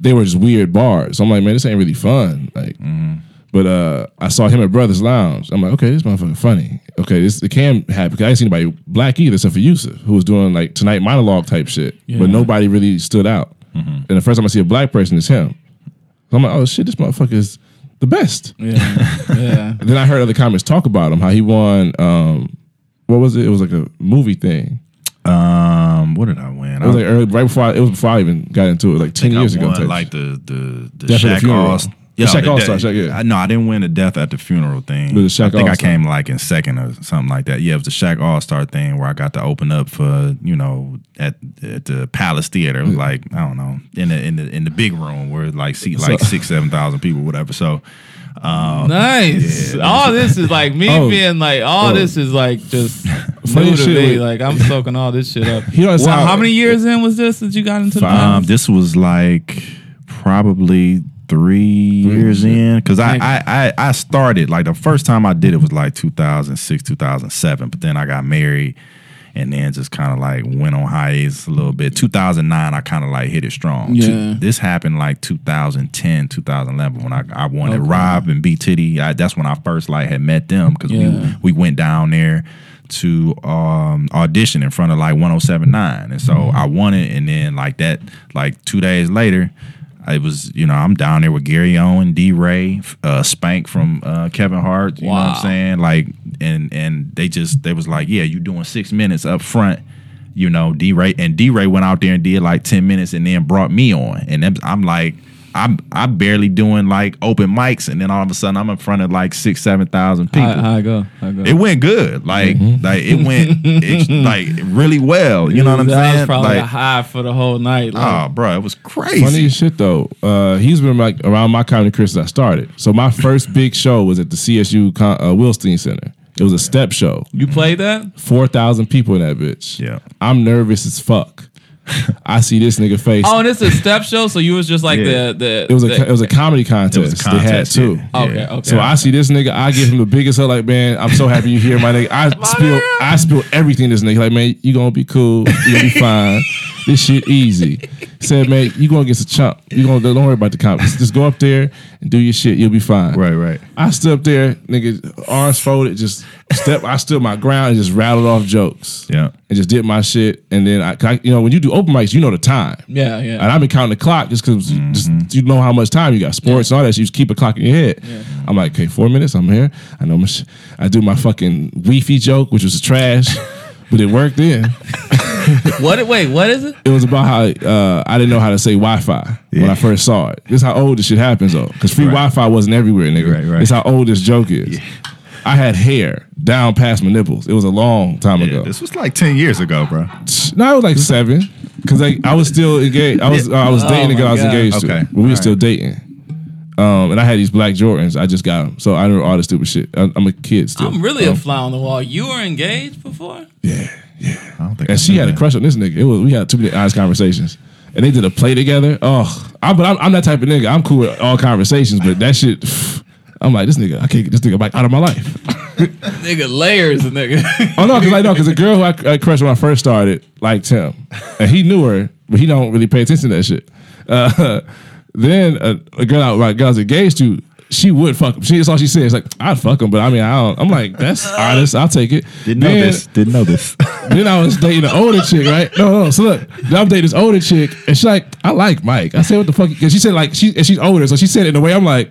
They were just weird bars. So I'm like, man, this ain't really fun. Like, but uh, I saw him at Brothers Lounge. I'm like, okay, this motherfucker funny. Okay, this it can happen because I didn't see anybody black either except for Yusuf, who was doing like tonight monologue type shit. But nobody really stood out. And the first time I see a black person, is him. So I'm like, oh shit, this motherfucker is the best. Yeah. Yeah. Then I heard other comments talk about him, how he won. Um, what was it? It was like a movie thing. Um, what did I win? It was like early, right before I, it was before I even got into it, like ten think I years ago. won, type like shit. the the the Death at the Shaq All. Yeah, Shaq the All de- Star. Shaq, yeah. I, no, I didn't win the death at the funeral thing. It was the Shaq I think I All-Star. came like in second or something like that. Yeah, it was the Shaq All Star thing where I got to open up for you know at at the Palace Theater. It was like I don't know in the in the in the big room where like seat like So- six seven thousand people whatever. So Nice. all this is like me Oh. being like all Oh. this is like just new to shit me. with- Like I'm soaking all this shit up. He don't Well, sound- how many years in was this that you got into the um, this was like probably three years in because I, I I I started like the first time I did it was like 2006 2007, but then I got married. And then just kind of like went on hiatus a little bit. 2009, I kind of like hit it strong. Yeah. this happened like 2010, 2011 when I I wanted Okay. Rob and B Titty. I, that's when I first like had met them because Yeah. we we went down there to um, audition in front of like 1079 and so Mm-hmm. I won it and then like that like two days later I was you know I'm down there with Gary Owen D Ray uh, Spank from uh, Kevin Hart you know what I'm saying? Like and and they just they was like yeah you doing six minutes up front you know D Ray and D Ray went out there and did like 10 minutes and then brought me on. And I'm like I'm I'm barely doing like open mics and then all of a sudden I'm in front of like six seven thousand people How, how I go? How I go? it went good. Like like it went it, like really well. You know what I'm that saying? was probably a high for the whole night. Like, oh, bro, it was crazy. Funny shit though. Uh, he's been like around my comedy career since I started. So my first big show was at the CSU Con- uh, Wolstein Center. It was a step show. you played that? Four thousand people in that bitch. Yeah. I'm nervous as fuck. I see this nigga face. Oh, and it's a step show, so you was just like Yeah. the the. it was a the, it was a comedy contest. They had contest, two. yeah. Okay, Yeah. okay. So I see this nigga, I give him the biggest hug, like, man, I'm so happy you here, my nigga. I spill I spill everything this nigga. Like, man, you gonna be cool, you gonna be fine. This shit easy. Said, man, you gonna get some chump. You gonna don't worry about the comments. Just go up there and do your shit. You'll be fine. Right, right. I stood up there, nigga, arms folded, just step. I stood my ground and just rattled off jokes. Yeah. and just did my shit. And then I, 'cause I- you know, when you do open mics, you know the time. Yeah, yeah. And I've been counting the clock just because Mm-hmm. just you know how much time you got. Sports and all that. So you just keep a clock in your head. I'm like, okay, four minutes. I'm here. I know my. Sh- I do my fucking Wi-Fi joke, which was trash, but it worked. Then what? Wait, what is it? it was about how uh, I didn't know how to say Wi-Fi when I first saw it. This is how old this shit happens though, because free Right. Wi-Fi wasn't everywhere, nigga. Right, right. This how old this joke is. I had hair down past my nipples. It was a long time Yeah, ago. this was like ten years ago, bro. No, I was like seven because like I was still engaged. I was uh, I was Oh dating the girl I was engaged Okay. to, but we were All still right. dating. Um, and I had these black Jordans. I just got them, so I know all the stupid shit. I, I'm a kid still. I'm really Um, a fly on the wall. You were engaged before? yeah, yeah. I don't think. I And she knew had a crush on this nigga. It was we had too many honest conversations, and they did a play together. Oh, I, but I'm, I'm that type of nigga. I'm cool with all conversations, but that shit. I'm like this nigga. I can't get this nigga like out of my life. Nigga, layers, nigga. Oh no, because I know because the girl who I, I crushed when I first started liked him, and he knew her, but he don't really pay attention to that shit. Uh, then a, a girl I, my girl I was engaged to, she would fuck him. She that's all she said. It's like I'd fuck him, but I mean I don't. I'm like that's honest. I'll take it. Didn't know this. Didn't know this. Then I was dating an older chick, right? No, no. So look, then I'm dating this older chick, and she's like, I like Mike. I said, what the fuck? Because she said like she and she's older, so she said it in a way. I'm like,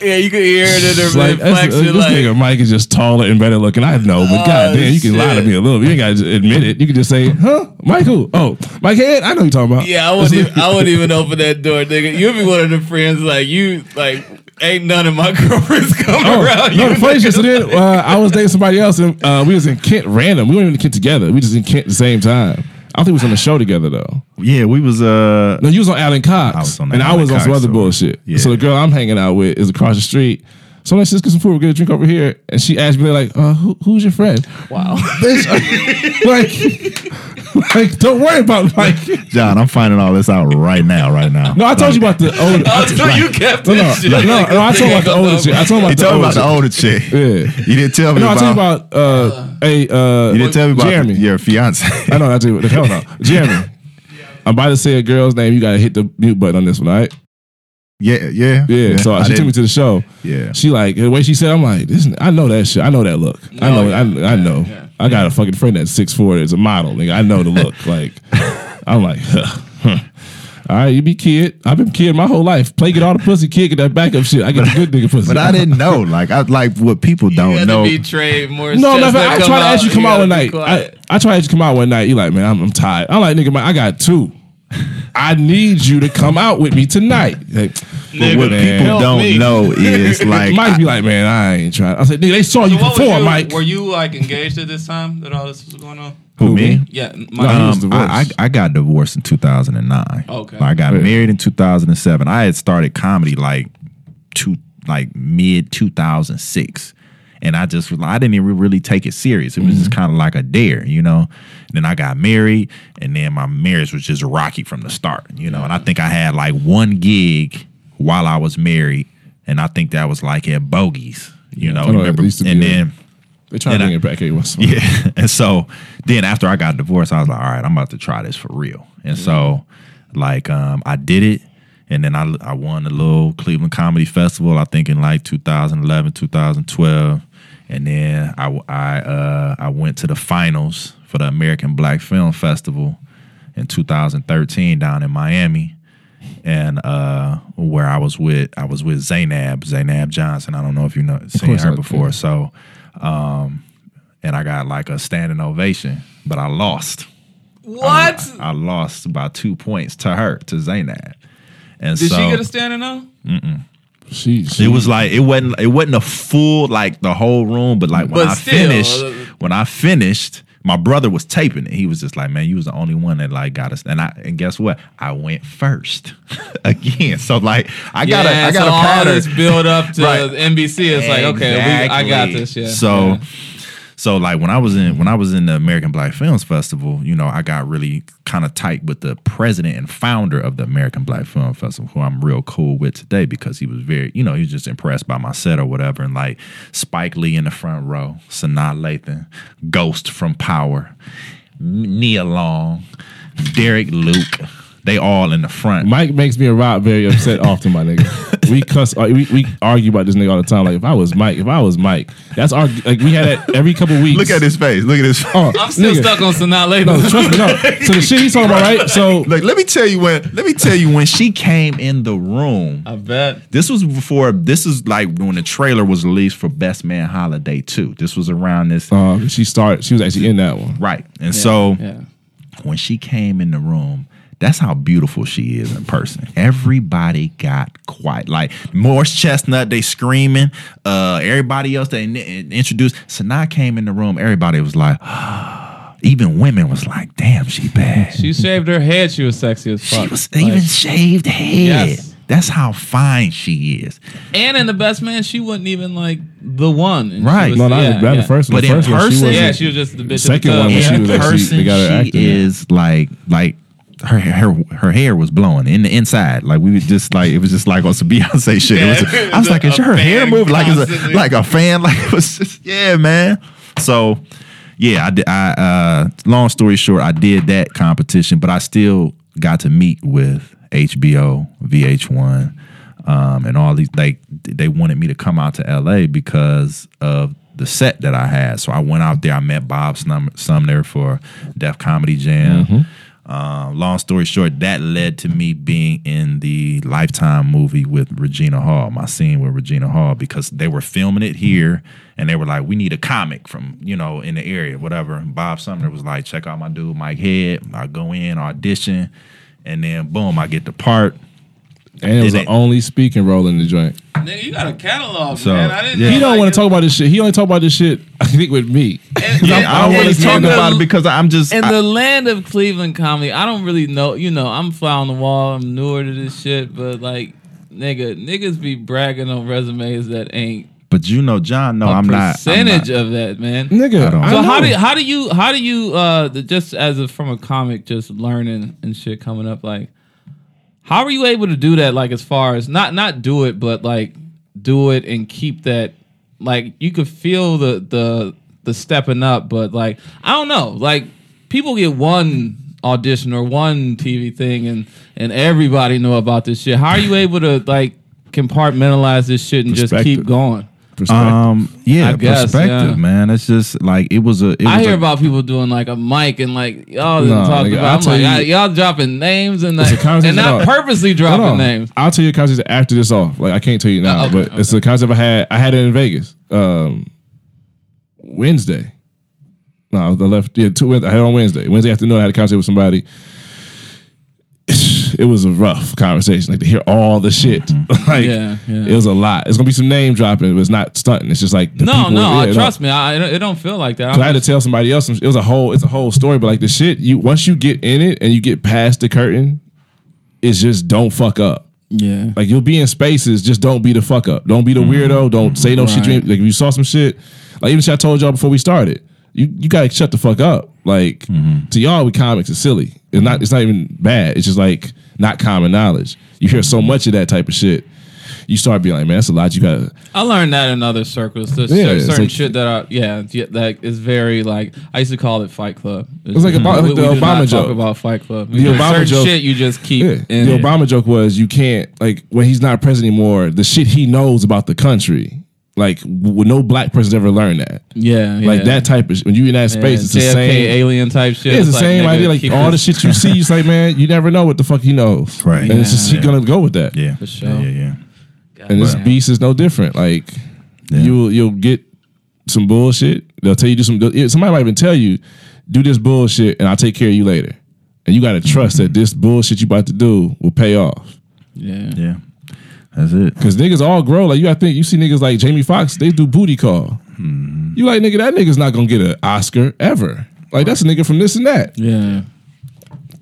yeah, you could hear it in her like that's- this Like, nigga Mike is just taller and better looking. I know, but Oh, goddamn, you can lie to me a little bit. You ain't got to admit it. You can just say, huh, Michael? Oh, Mike Head? I know you're talking about. yeah, I wouldn't, even, I wouldn't even open that door, nigga. You'd be one of the friends like you, like ain't none of my girlfriends come Oh, around. no, you, the funny shit. So then uh, I was dating somebody else, and uh, we was in Kent random. We weren't even in Kent together. We just in Kent at the same time. I don't think we was on the show together though. yeah, we was. uh No, you was on Alan Cox, I was on the and I Alan was on Cox, some other bullshit. yeah. So the girl I'm hanging out with is across the street. So let's just get some food. We'll get a drink over here. And she asked me like, uh, who, "Who's your friend?" Wow. like, like, don't worry about like. John, I'm finding all this out right now. Right now. No, I told you about the old. I, Oh, so you kept no, no, this shit. no, no, no, I told you about the nigga older up. chick. I told you about You the told older about the older chick. Yeah. You didn't tell me about. No, I told you about uh, a uh, you didn't tell me about Jeremy. your fiance. I know that's it. Hell no, Jeremy. I'm about to say a girl's name. You gotta hit the mute button on this one, all right? Yeah, yeah, Yeah. so I she took didn't- me to the show. Yeah. She like the way she said, I'm like, this, I know that shit. I know that look. I oh, know. yeah. I, I know. Yeah. I got a fucking friend that's six four. That's a model. Nigga. I know the look. like, I'm like, huh. all right, you be kid. I've been kid my whole life. Play get all the pussy, kid get that backup shit. I get the good nigga pussy. But I didn't know. Like I like what people You don't had know. to be trained more. No, steps matter of that fact, I try tried to out, ask you come you out one night. I, I tried to ask you come out one night. You like, man, I'm, I'm tired. I'm like, nigga, man, I got two. I need you to come out with me tonight. Like, But what Nigga, people don't me. know is like Mike be like, man, I ain't trying. I said, nigga, they saw you So what was before, you- Mike. Were you like engaged at this time that all this was going on? who me? Yeah, Mike. Um. I, I I got divorced in 2009. Okay. I got Yeah. married in 2007. I had started comedy like two like mid 2006. And I just I didn't even really take it serious. It was just kind of like a dare, you know. And Then I got married, and then my marriage was just rocky from the start, you know. And I think I had like one gig while I was married, and I think that was like at Bogies, you know. It remember? used to be and a- then they trying to bring I- it back every once in a while. yeah. And so then after I got divorced, I was like, all right, I'm about to try this for real. And so like um I did it and then I I won the little Cleveland Comedy Festival, I think in like 2011, 2012. And then I I uh I went to the finals for the American Black Film Festival in 2013 down in Miami. And uh where I was with I was with Zainab, Zainab Johnson. I don't know if you know seen her I before. do. So um and I got like a standing ovation, but I lost. what? I lost by two points to her, to Zainab. And Did so she get a standing O? She, she it was like it wasn't it wasn't a full like the whole room, but like when But I still, finished, uh, when I finished, my brother was taping it. He was just like, "Man, you was the only one that like got us." And I and guess what? I went first again. So like I got a yeah, I got so a all pattern. this build up to Right. NBC. It's like okay, we, I got this. Yeah. So, yeah. So like when I was in when I was in the American Black Films Festival, you know, I got really kind of tight with the president and founder of the American Black Film Festival, who I'm real cool with today because he was very, you know, he was just impressed by my set or whatever. And like Spike Lee in the front row, Sanaa Lathan, Ghost from Power, Nia Long, Derek Luke. They all in the front. Mike makes me and Rob very upset often, my nigga. We cuss, uh, we, we argue about this nigga all the time. Like if I was Mike, if I was Mike, that's our like we had that every couple weeks. Look at his face. Look at his face. Oh, I'm still nigga. stuck on Sanaa Lathan. No, trust me, no. So the shit he's talking about, right? So Like, let me tell you when. Let me tell you when she came in the room. I bet. This was before. This is like when the trailer was released for Best Man Holiday 2. This was around this. uh, she started. She was actually in that one. right. And so Yeah. when she came in the room, that's how beautiful she is in person. Everybody got quiet. Like Morris Chestnut, they screaming. Uh, everybody else they in- introduced. Sanaa came in the room. Everybody was like, even women was like, damn, she bad. She shaved her head. She was sexy as fuck. She was Like, even shaved head. Yes. That's how fine she is. and in the best man, she wasn't even like the one. And Right. was- No, not, yeah, not yeah. the first one. But the in first one, she person- Yeah, she was just the bitch. Second at the one tub. when she in was actually- person, they got her she is like like her her her hair was blowing in the inside. Like we was just like it was just like on some Beyonce shit. It was- I was like, a is her hair fan moving like it's a, like a fan? Like it was just yeah, man. So yeah, I did. I uh, long story short, I did that competition, but I still got to meet with HBO, VH1, um, and all these. Like they wanted me to come out to LA because of the set that I had. So I went out there. I met Bob Sumner for Def Comedy Jam. Uh, long story short, that led to me being in the Lifetime movie with Regina Hall, my scene with Regina Hall, because they were filming it here and they were like, we need a comic from, you know, in the area, whatever. Bob Sumner was like, check out my dude, Mike Head. I go in, audition, and then boom, I get the part. And it was the only speaking role in the joint. Nigga, you got a catalog, So, man. I didn't. yeah. He don't like, want to talk about this shit. He only talk about this shit. I think with me. And, Yeah, I don't want and- to talk and the- about it because I'm just. In I- the land of Cleveland comedy, I don't really know. You know, I'm fly on the wall. I'm newer to this shit, but like, nigga, niggas be bragging on resumes that ain't but you know, John, no, a I'm not. I'm percentage not. of that, man. Nigga, I don't- I So how do you, how do you how do you uh just as a from a comic just learning and shit coming up like how are you able to do that like as far as not not do it but like do it and keep that like you could feel the the the stepping up but like I don't know. Like people get one audition or one TV thing and and everybody know about this shit. How are you able to like compartmentalize this shit and just keep going Perspective. Um, yeah, I guess, perspective, yeah. man. It's just like it was a. It I was hear a, about people doing like a mic and like y'all didn't Nah, talk nigga, about. I'll I'm like, you- I- y'all dropping names and a like, and not purposely dropping names. I'll tell you a concept after this off. Like I can't tell you now, Oh, okay, but it's a concept I had. I had it in Vegas. Um, Wednesday. No, I left. Yeah, two. I had it on Wednesday. Wednesday afternoon, I had a conversation with somebody. It it was a rough conversation. Like to hear all the shit. Mm-hmm. like Yeah, yeah. it was a lot. It's gonna be some name dropping, but it's not stunting. It's just like the No, no, trust me. I, it don't feel like that. I had to tell somebody else. It was a whole. It's a whole story. But like the shit, you once you get in it and you get past the curtain, it's just don't fuck up. yeah. Like you'll be in spaces, just don't be the fuck up. Don't be the mm-hmm. weirdo. Don't say no shit. Right. ain't- Like if you saw some shit, like even shit I told y'all before we started, you you gotta shut the fuck up. Like mm-hmm. to y'all with comics is silly. It's not. It's not even bad. It's just like not common knowledge. You hear so much of that type of shit, you start being like, man, that's a lot. You got. I learned that in other circles. There's Yeah, certain like- shit that are yeah, yeah, that is very like I used to call it Fight Club. It's like about- like the do Obama not joke. Talk about Fight Club. The There's Obama certain joke- shit you just keep. Yeah. in the it. Obama joke was you can't like when he's not president anymore. The shit he knows about the country, like w- no black person's ever learned that. yeah, yeah, Like that type of sh- when you in that Yeah, space, it's the JFK same. alien type shit. Yeah, it's the like, same nigga, idea. Like keep all the this- shit you see, it's like, man, you never know what the fuck he knows. Right. And it's just he gonna go with that. Yeah. For sure. Yeah, yeah, yeah. And this Damn. beast is no different. Like Yeah. you'll you'll get some bullshit. They'll tell you do some. yeah, Somebody might even tell you, do this bullshit, and I'll take care of you later. And you got to trust that this bullshit you about to do will pay off. Yeah. Yeah. That's it. Cause niggas all grow. Like you gotta think you see niggas like Jamie Foxx, they do booty call. You like nigga, that nigga's not gonna get an Oscar ever. Like that's a nigga from this and that. Yeah.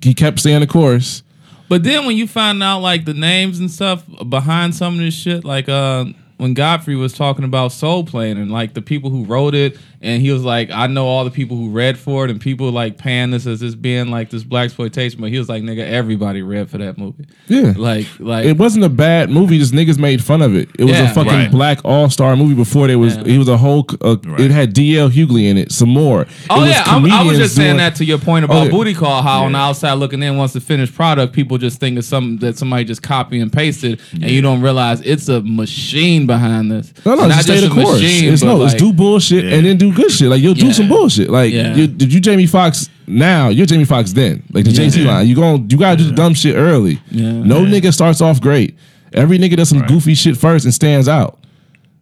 He kept staying the course. But then when you find out like the names and stuff behind some of this shit, like uh when Godfrey was talking about Soul Plane and like the people who wrote it, and he was like, I know all the people who read for it, and people like pan this as this being like this black exploitation, but he was like, nigga, everybody read for that movie. Yeah. Like, like It wasn't a bad movie. Just niggas made fun of it. It was Yeah. a fucking Right. black all star movie before there was. Yeah. It was a whole. Uh, Right. It had D.L. Hughley in it. Some more. Oh It was yeah, I'm, I was comedians just saying doing- that to your point about Oh, yeah. booty call. How on the outside looking in, once the finished product, people just think it's something that somebody just copy and pasted, and you don't realize it's a machine behind this. No, no, Not just stay the a course. machine, it's but, no, it's do bullshit Yeah. and then do good shit. Like you'll do Yeah. some bullshit. Like Yeah. you, did you Jamie Foxx now? You're Jamie Foxx then. Like the Jay Z line. You going you gotta do the dumb shit early. Yeah. No nigga starts off great. Every nigga does some Right. goofy shit first and stands out.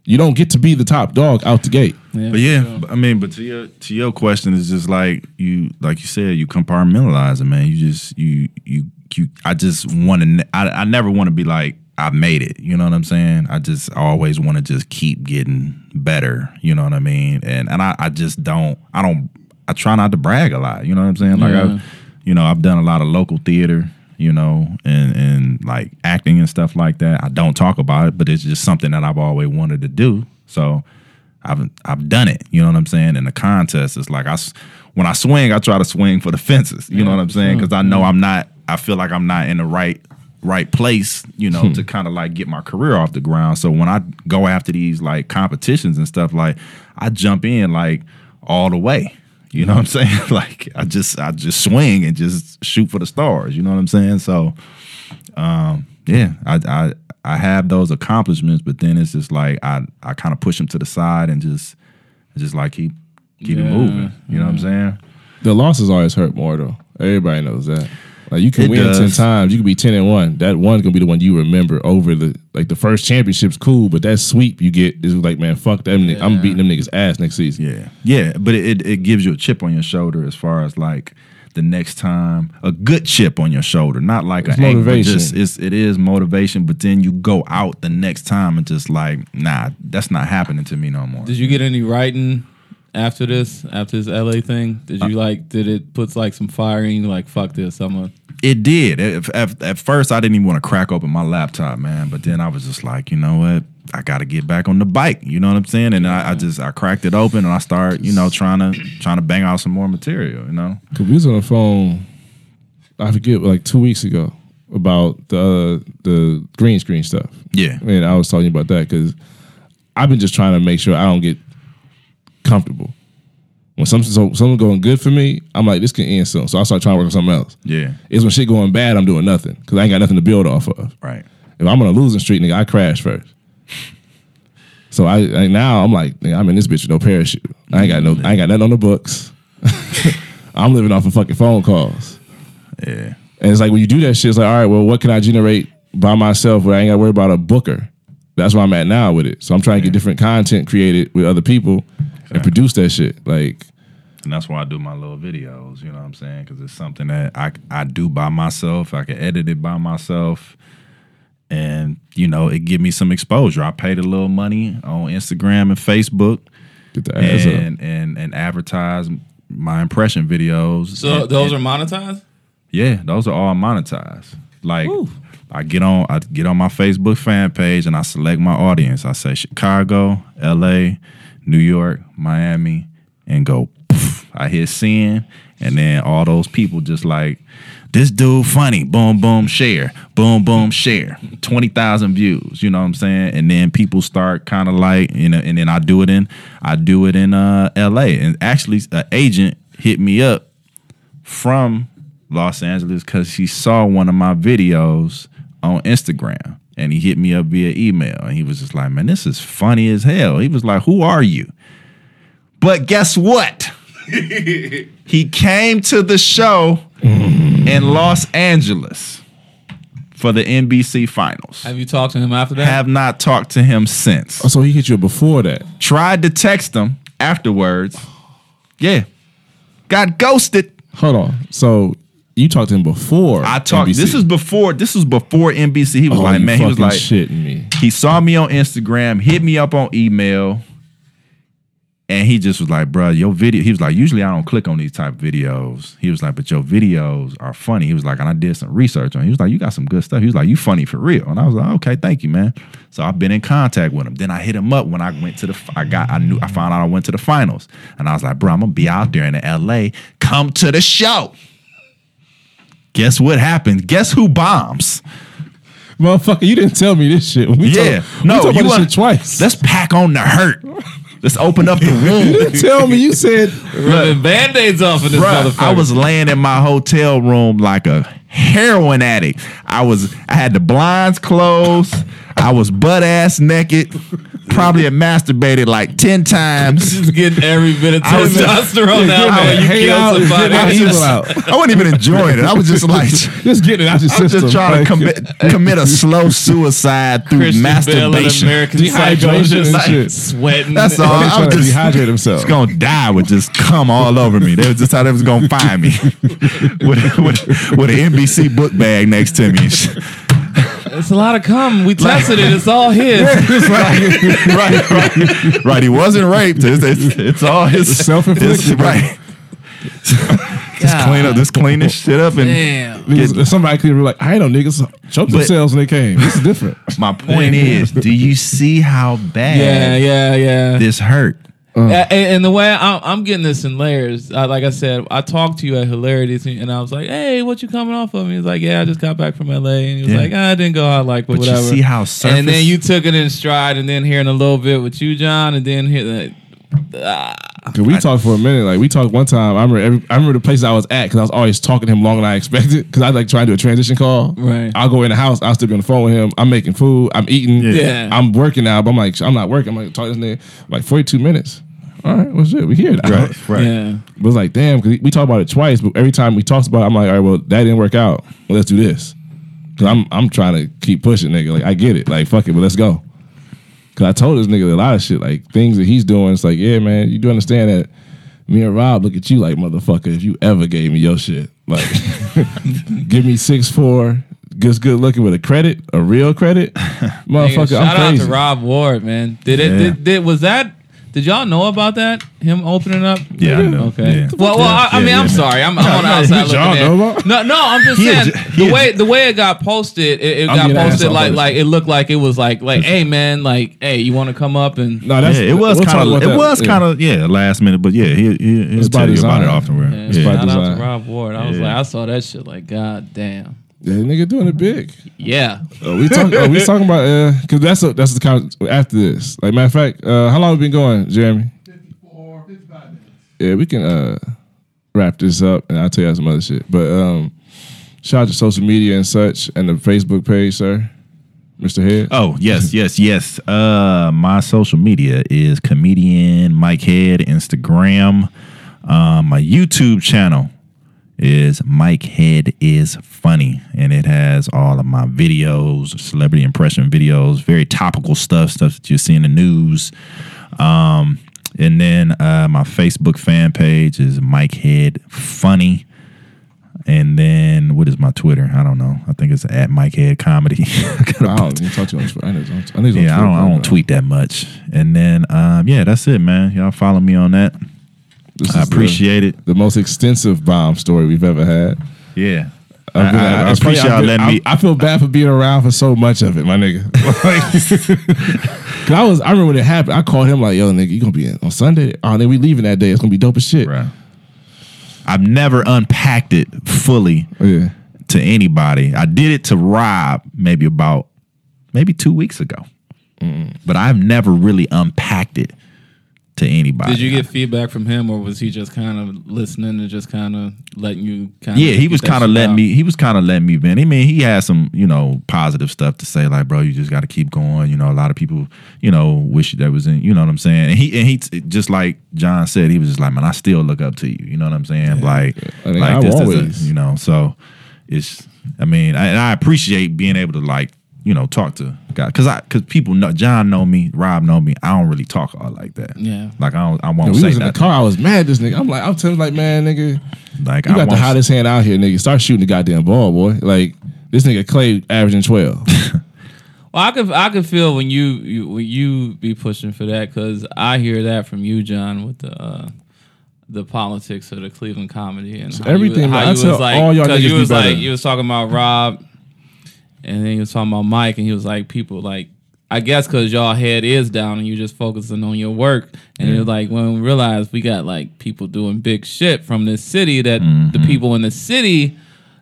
You don't get to be the top dog out the gate. But yeah, I mean, but to your to your question is just like you like you said, you compartmentalize it, man. You just you you you. I just want to. I I never want to be like I made it. You know what I'm saying? I just always want to just keep getting better. You know what I mean? And and I I just don't. I don't. I try not to brag a lot. You know what I'm saying? Like Yeah. I, you know, I've done a lot of local theater. You know, and and like acting and stuff like that. I don't talk about it, but it's just something that I've always wanted to do. So. I've I've done it. You know what I'm saying? In the contest, it's like I when I swing, I try to swing for the fences. You know what I'm saying? Because I know I'm not. I feel like I'm not in the right right place. You know, to kind of like get my career off the ground. So when I go after these like competitions and stuff, like I jump in like all the way. You know what I'm saying? like I just I just swing and just shoot for the stars. You know what I'm saying? So um, yeah, I, I I have those accomplishments, but then it's just like I I kind of push them to the side and just just like keep keep it moving. You know what I'm saying? The losses always hurt more though. Everybody knows that. Like you can It win ten times, you can be ten and one. That one's gonna be the one you remember over the like the first championship's cool, but that sweep you get is like, man, fuck them. nigg- I'm beating them niggas ass next season. Yeah, yeah, but it, it it gives you a chip on your shoulder as far as like the next time a good chip on your shoulder, not like It's an anger, but motivation. Just it's it is motivation, but then you go out the next time and just like, nah, that's not happening to me no more. Did you get any writing after this? After this LA thing? Did you like? Did it put like some fire in you? Like fuck this, I'm a It did. At, at, at first, I didn't even want to crack open my laptop, man. But then I was just like, you know what? I got to get back on the bike. You know what I'm saying? And I, I just I cracked it open and I start, you know, trying to trying to bang out some more material. You know? Cause we was on the phone, I forget, like two weeks ago about the uh, the green screen stuff. Yeah. And I was talking about that because I've been just trying to make sure I don't get comfortable. When something so something going good for me, I'm like, this can end soon. So I start trying to work on something else. Yeah. It's when shit going bad, I'm doing nothing because I ain't got nothing to build off of. Right. If I'm on a losing streak, nigga, I crash first. So I like, now I'm like, nigga, I'm in this bitch with no parachute. I ain't got no, I ain't got nothing on the books. I'm living off of fucking phone calls. Yeah. And it's like when you do that shit, it's like, all right, well, what can I generate by myself where I ain't got to worry about a booker? That's where I'm at now with it. So I'm trying to get different content created with other people and produce that shit. Like, And that's why I do my little videos, you know what I'm saying? Because it's something that I, I do by myself. I can edit it by myself. And, you know, it give me some exposure. I paid a little money on Instagram and Facebook Get the ass up. and, and, and advertise my impression videos. So And- those and- are monetized. yeah, those are all monetized. Like Woo. I get on I get on my Facebook fan page and I select my audience. I say Chicago, LA, New York, Miami, and go poof. I hit send and then all those people just like this dude funny, boom, boom, share, boom, boom, share, twenty thousand views. You know what I'm saying? And then people start kind of like, you know, and then I do it in, I do it in uh, L.A. And actually, an agent hit me up from Los Angeles because he saw one of my videos on Instagram and he hit me up via email and he was just like, man, this is funny as hell. He was like, who are you? But guess what? he came to the show in Los Angeles for the NBC finals. Have you talked to him after that? Have not talked to him since. Oh, so he hit you before that. Tried to text him afterwards. Yeah. Got ghosted. Hold on. So you talked to him before. I talked. NBC. This is before. This was before NBC. He was Oh, like, man, he was like, shitting me. he saw me on Instagram, hit me up on email, and he just was like, bro, your video. He was like, usually I don't click on these type of videos. He was like, but your videos are funny. He was like, and I did some research on. it. He was like, you got some good stuff. He was like, you funny for real. And I was like, okay, thank you, man. So I've been in contact with him. Then I hit him up when I went to the. I got. I knew. I found out I went to the finals, and I was like, bro, I'm gonna be out there in the L.A. Come to the show. Guess what happened? Guess who bombs? Motherfucker, you didn't tell me this shit. We Yeah, talk, no, we talked you about this wanna- shit twice. Let's pack on the hurt. Let's open up the you room. didn't tell me. You said Rubbing band-aids off in this Bruh, motherfucker. I was laying in my hotel room like a heroin addict. I was I had the blinds closed. I was butt ass naked. Probably had masturbated like 10 times. just getting every bit of I was just- testosterone Yeah, out getting when that you hate kill out, somebody. getting that evil out. I wasn't even enjoying it. I was just like Just getting it out your I was just trying to Like, commit commit a slow suicide through Christian masturbation. American Psycho Dehydration just and like sweating. That's all. I trying was just dehydrate himself. was gonna die with just come all over me. That was just how they was gonna find me with, with, with an NBC book bag next to me. It's a lot of cum. We tested it. It's all his. right, right, right. He wasn't raped. It's, it's, it's all his Self-inflicted, it's- Right. just clean up. Just clean this shit up. And Damn. Niggas- somebody could be like, I ain't know niggas choked themselves when they came. This is different. my point is, do you see how bad Yeah, yeah, yeah. this hurt? A- and, and the way I'm, I'm getting this in layers, uh, like I said, I talked to you at Hilarities, and I was like, "Hey, what you coming off of?" And he was like, "Yeah, I just got back from LA," and he was Yeah. like, ah, "I didn't go out like, but, But you whatever." see how surface. and then you took it in stride, and then hearing a little bit with you, John, and then hear the. ah. We talked for a minute. Like we talked one time. I remember. Every, I remember the place I was at because I was always talking to him longer than I expected. Because I like trying to do a transition call. Right. I'll go in the house. I'll still be on the phone with him. I'm making food. I'm eating. Yeah. I'm working now. But I'm like, I'm not working. I'm like talking to this nigga like 42 minutes. All right, what's it? We here now. right, right. Yeah. But it's like, damn, because we talked about it twice. But every time we talked about it, I'm like, all right, well, that didn't work out. Well, let's do this. Because I'm I'm trying to keep pushing, nigga. Like I get it. Like fuck it, but let's go. Because I told this nigga a lot of shit, like things that he's doing. It's like, yeah, man, you do understand that me and Rob look at you like motherfucker if you ever gave me your shit. Like, give me six four, just good looking with a credit, a real credit, Nigga, motherfucker. shout I'm out to Rob Ward, man. Did it? Yeah. Did, did was that? Did y'all know about that? Him opening up? Yeah, I know. Okay. Yeah. Well, well, I, I Yeah, mean, yeah, I'm sorry. I'm, I'm on the no, outside did y'all looking know in. about- No, no, I'm just He a saying j- he the a way the way it got posted, it, it I'm got getting ass posted like first. like it looked like it was like like, hey man, like hey, you want to come up and no, that's Yeah, it was we'll talk kind of. about It that. was Yeah. kind of yeah, last minute, but yeah, he, he, he'll It's by tell you about design. it often. Where, Yeah, yeah. by shout out design. to Rob Ward. I was Yeah. like, I saw that shit. Like, god damn. Yeah, nigga doing it big. Yeah. Oh, we talk, oh, we talking about uh, cause that's a, that's the kind of, after this. Like matter of fact, uh, how long have we been going, Jeremy? Yeah, we can uh wrap this up, and I'll tell you some other shit. But um, shout out to social media and such, and the Facebook page, sir, Mister Head. Oh yes, yes, yes. Uh, my social media is comedian Mike Head Instagram. Um, my YouTube channel is Mike Head is funny, and it has all of my videos, celebrity impression videos, very topical stuff, stuff that you see in the news. Um, And then uh, my Facebook fan page is Mike Head Funny. And then what is my Twitter? I don't know. I think it's at Mike Head Comedy. I don't even talk to you on Twitter. I know on, I know he's on yeah, I don't, I don't tweet that much. And then, um, yeah, that's it, man. Y'all follow me on that. This I is the- appreciate it. the most extensive bomb story we've ever had. Yeah, I, been- I- I it's appreciate y'all letting me. I, I feel bad for being around for so much of it, my nigga. I was, I remember when it happened. I called him like, "Yo, nigga, you gonna be in on Sunday? Oh, then we leaving that day. It's gonna be dope as shit." Bruh. I've never unpacked it fully Yeah. to anybody. I did it to Rob maybe about maybe two weeks ago, but I've never really unpacked it to anybody. Did you get feedback from him, or was he just kind of listening and just kind of letting you? kind Yeah, he was kind of letting me. He was kind of letting me vent. I mean, he had some, you know, positive stuff to say, like, bro, you just got to keep going. You know, a lot of people, you know, wish that was in. You know what I'm saying? And he and he just like John said, he was just like, man, I still look up to you. You know what I'm saying? Like, I think like I this is always- a, you know. So it's. I mean, I, and I appreciate being able to like, you know, talk to God because I because people know John know me, Rob know me. I don't really talk all like that. Yeah. Like I don't. I won't And we say was in the nothing. car. I was mad. This nigga. I'm like, I'm telling like, man, nigga, Like you I got the won't- hottest hand out here, nigga. Start shooting the goddamn ball, boy. Like this nigga Clay averaging twelve. Well, I could I could feel when you, you when you be pushing for that because I hear that from you, John, with the uh, the politics of the Cleveland comedy and how everything, You, how I you tell was like, all y'all 'cause niggas you was better. like you was talking about Rob, and then he was talking about Mike, and he was like people like. I guess because y'all head is down and you're just focusing on your work, and you're like, when we realize we got like people doing big shit from this city that the mm-hmm. people in the city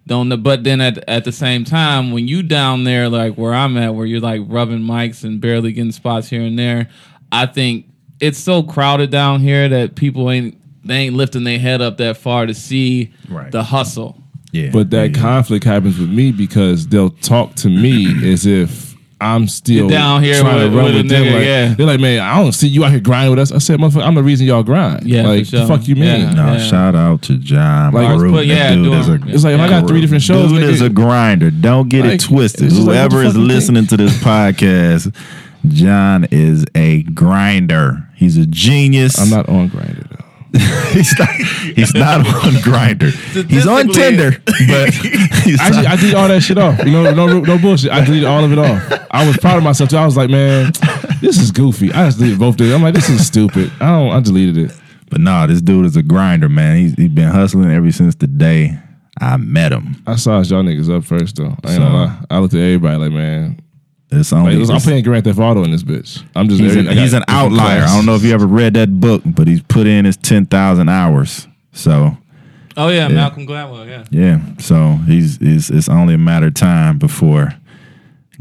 don't know. But then at at the same time, when you down there, like where I'm at, where you're like rubbing mics and barely getting spots here and there, I think it's so crowded down here that people ain't they ain't lifting their head up that far to see Right. the hustle. Yeah, But that yeah. conflict happens with me because they'll talk to me as if I'm still You're down here trying with- to run with a with, them. nigga, Like, yeah. They're like, man, I don't see you out here grinding with us. I said, motherfucker, I'm the reason y'all grind. Yeah, like, sure. the fuck you mean? Yeah. No, shout out to John Like, Baruch. put- yeah, dude doing- is a, It's like if I got three different shows, Dude nigga, is a grinder. Don't get Like, it twisted. it's just like, Whoever is fuck you think? listening to this podcast, John is a grinder. He's a genius. I'm not on Grindr though. he's not. He's not on Grindr. He's on Statistically- Tinder, but he's Actually, not- I deleted all that shit off. You know, no, no bullshit. I deleted all of it off. I was proud of myself too. I was like, man, this is goofy. I just deleted both of them. I'm like, this is stupid. I don't. I deleted it. but nah, this dude is a grinder, man. He's he's been hustling ever since the day I met him. I saw y'all niggas up first though. I ain't So- gonna lie. I looked at everybody like, man, It's only. listen, I'm playing Grand Theft Auto in this bitch. I'm just. He's an, he's an different outlier. I don't know if you ever read that book, but he's put in his ten thousand hours. So Oh yeah, Malcolm Gladwell. Yeah. yeah, so he's it's, it's only a matter of time before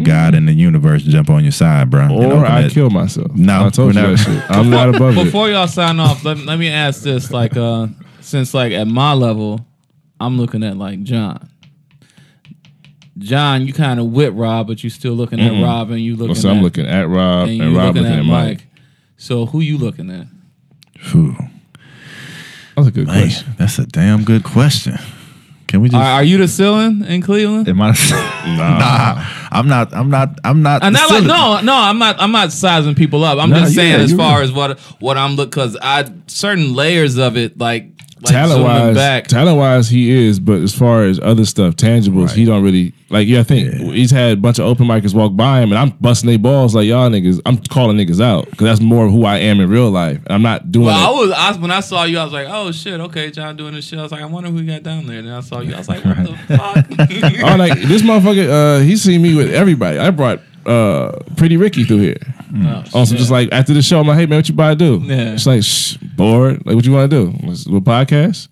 God and the universe jump on your side, bro. Or I that- kill myself. No, I told you we're that shit. I'm not above it. Before y'all sign off, let, let me ask this: like, uh, since like at my level, I'm looking at like John. John, you kind of with Rob, but you still looking at mm-hmm. Rob, and you looking So at I'm looking at Rob and and, Rob looking looking at at Mike. Mike. So who you looking at? Phew, That's a good man, question. that's a damn good question. Can we just? Are, are you the ceiling in Cleveland? am I? nah, I'm not. I'm not. I'm not. And the not like no, no, I'm not. I'm not sizing people up. I'm Nah, just saying yeah, as far right. as what what I'm look because I certain layers of it like like talent wise, back. talent wise, he is. But as far as other stuff, tangibles, he don't really like. Yeah, I think he's had a bunch of open micers walk by him, and I'm busting their balls like y'all niggas. I'm calling niggas out because that's more of who I am in real life. And I'm not doing Well, I was I, was- when I saw you, I was like, oh shit, okay, John doing this shit. I was like, I wonder who he got down there. And then I saw you, I was like, what the fuck? I'm like this motherfucker. Uh, he seen me with everybody. I brought uh, Pretty Ricky through here. Mm. Oh, On some shit. just like after the show, I'm like, hey man, what you about to do? Yeah. It's like shh, bored. Like what you want to do? Let's do a podcast.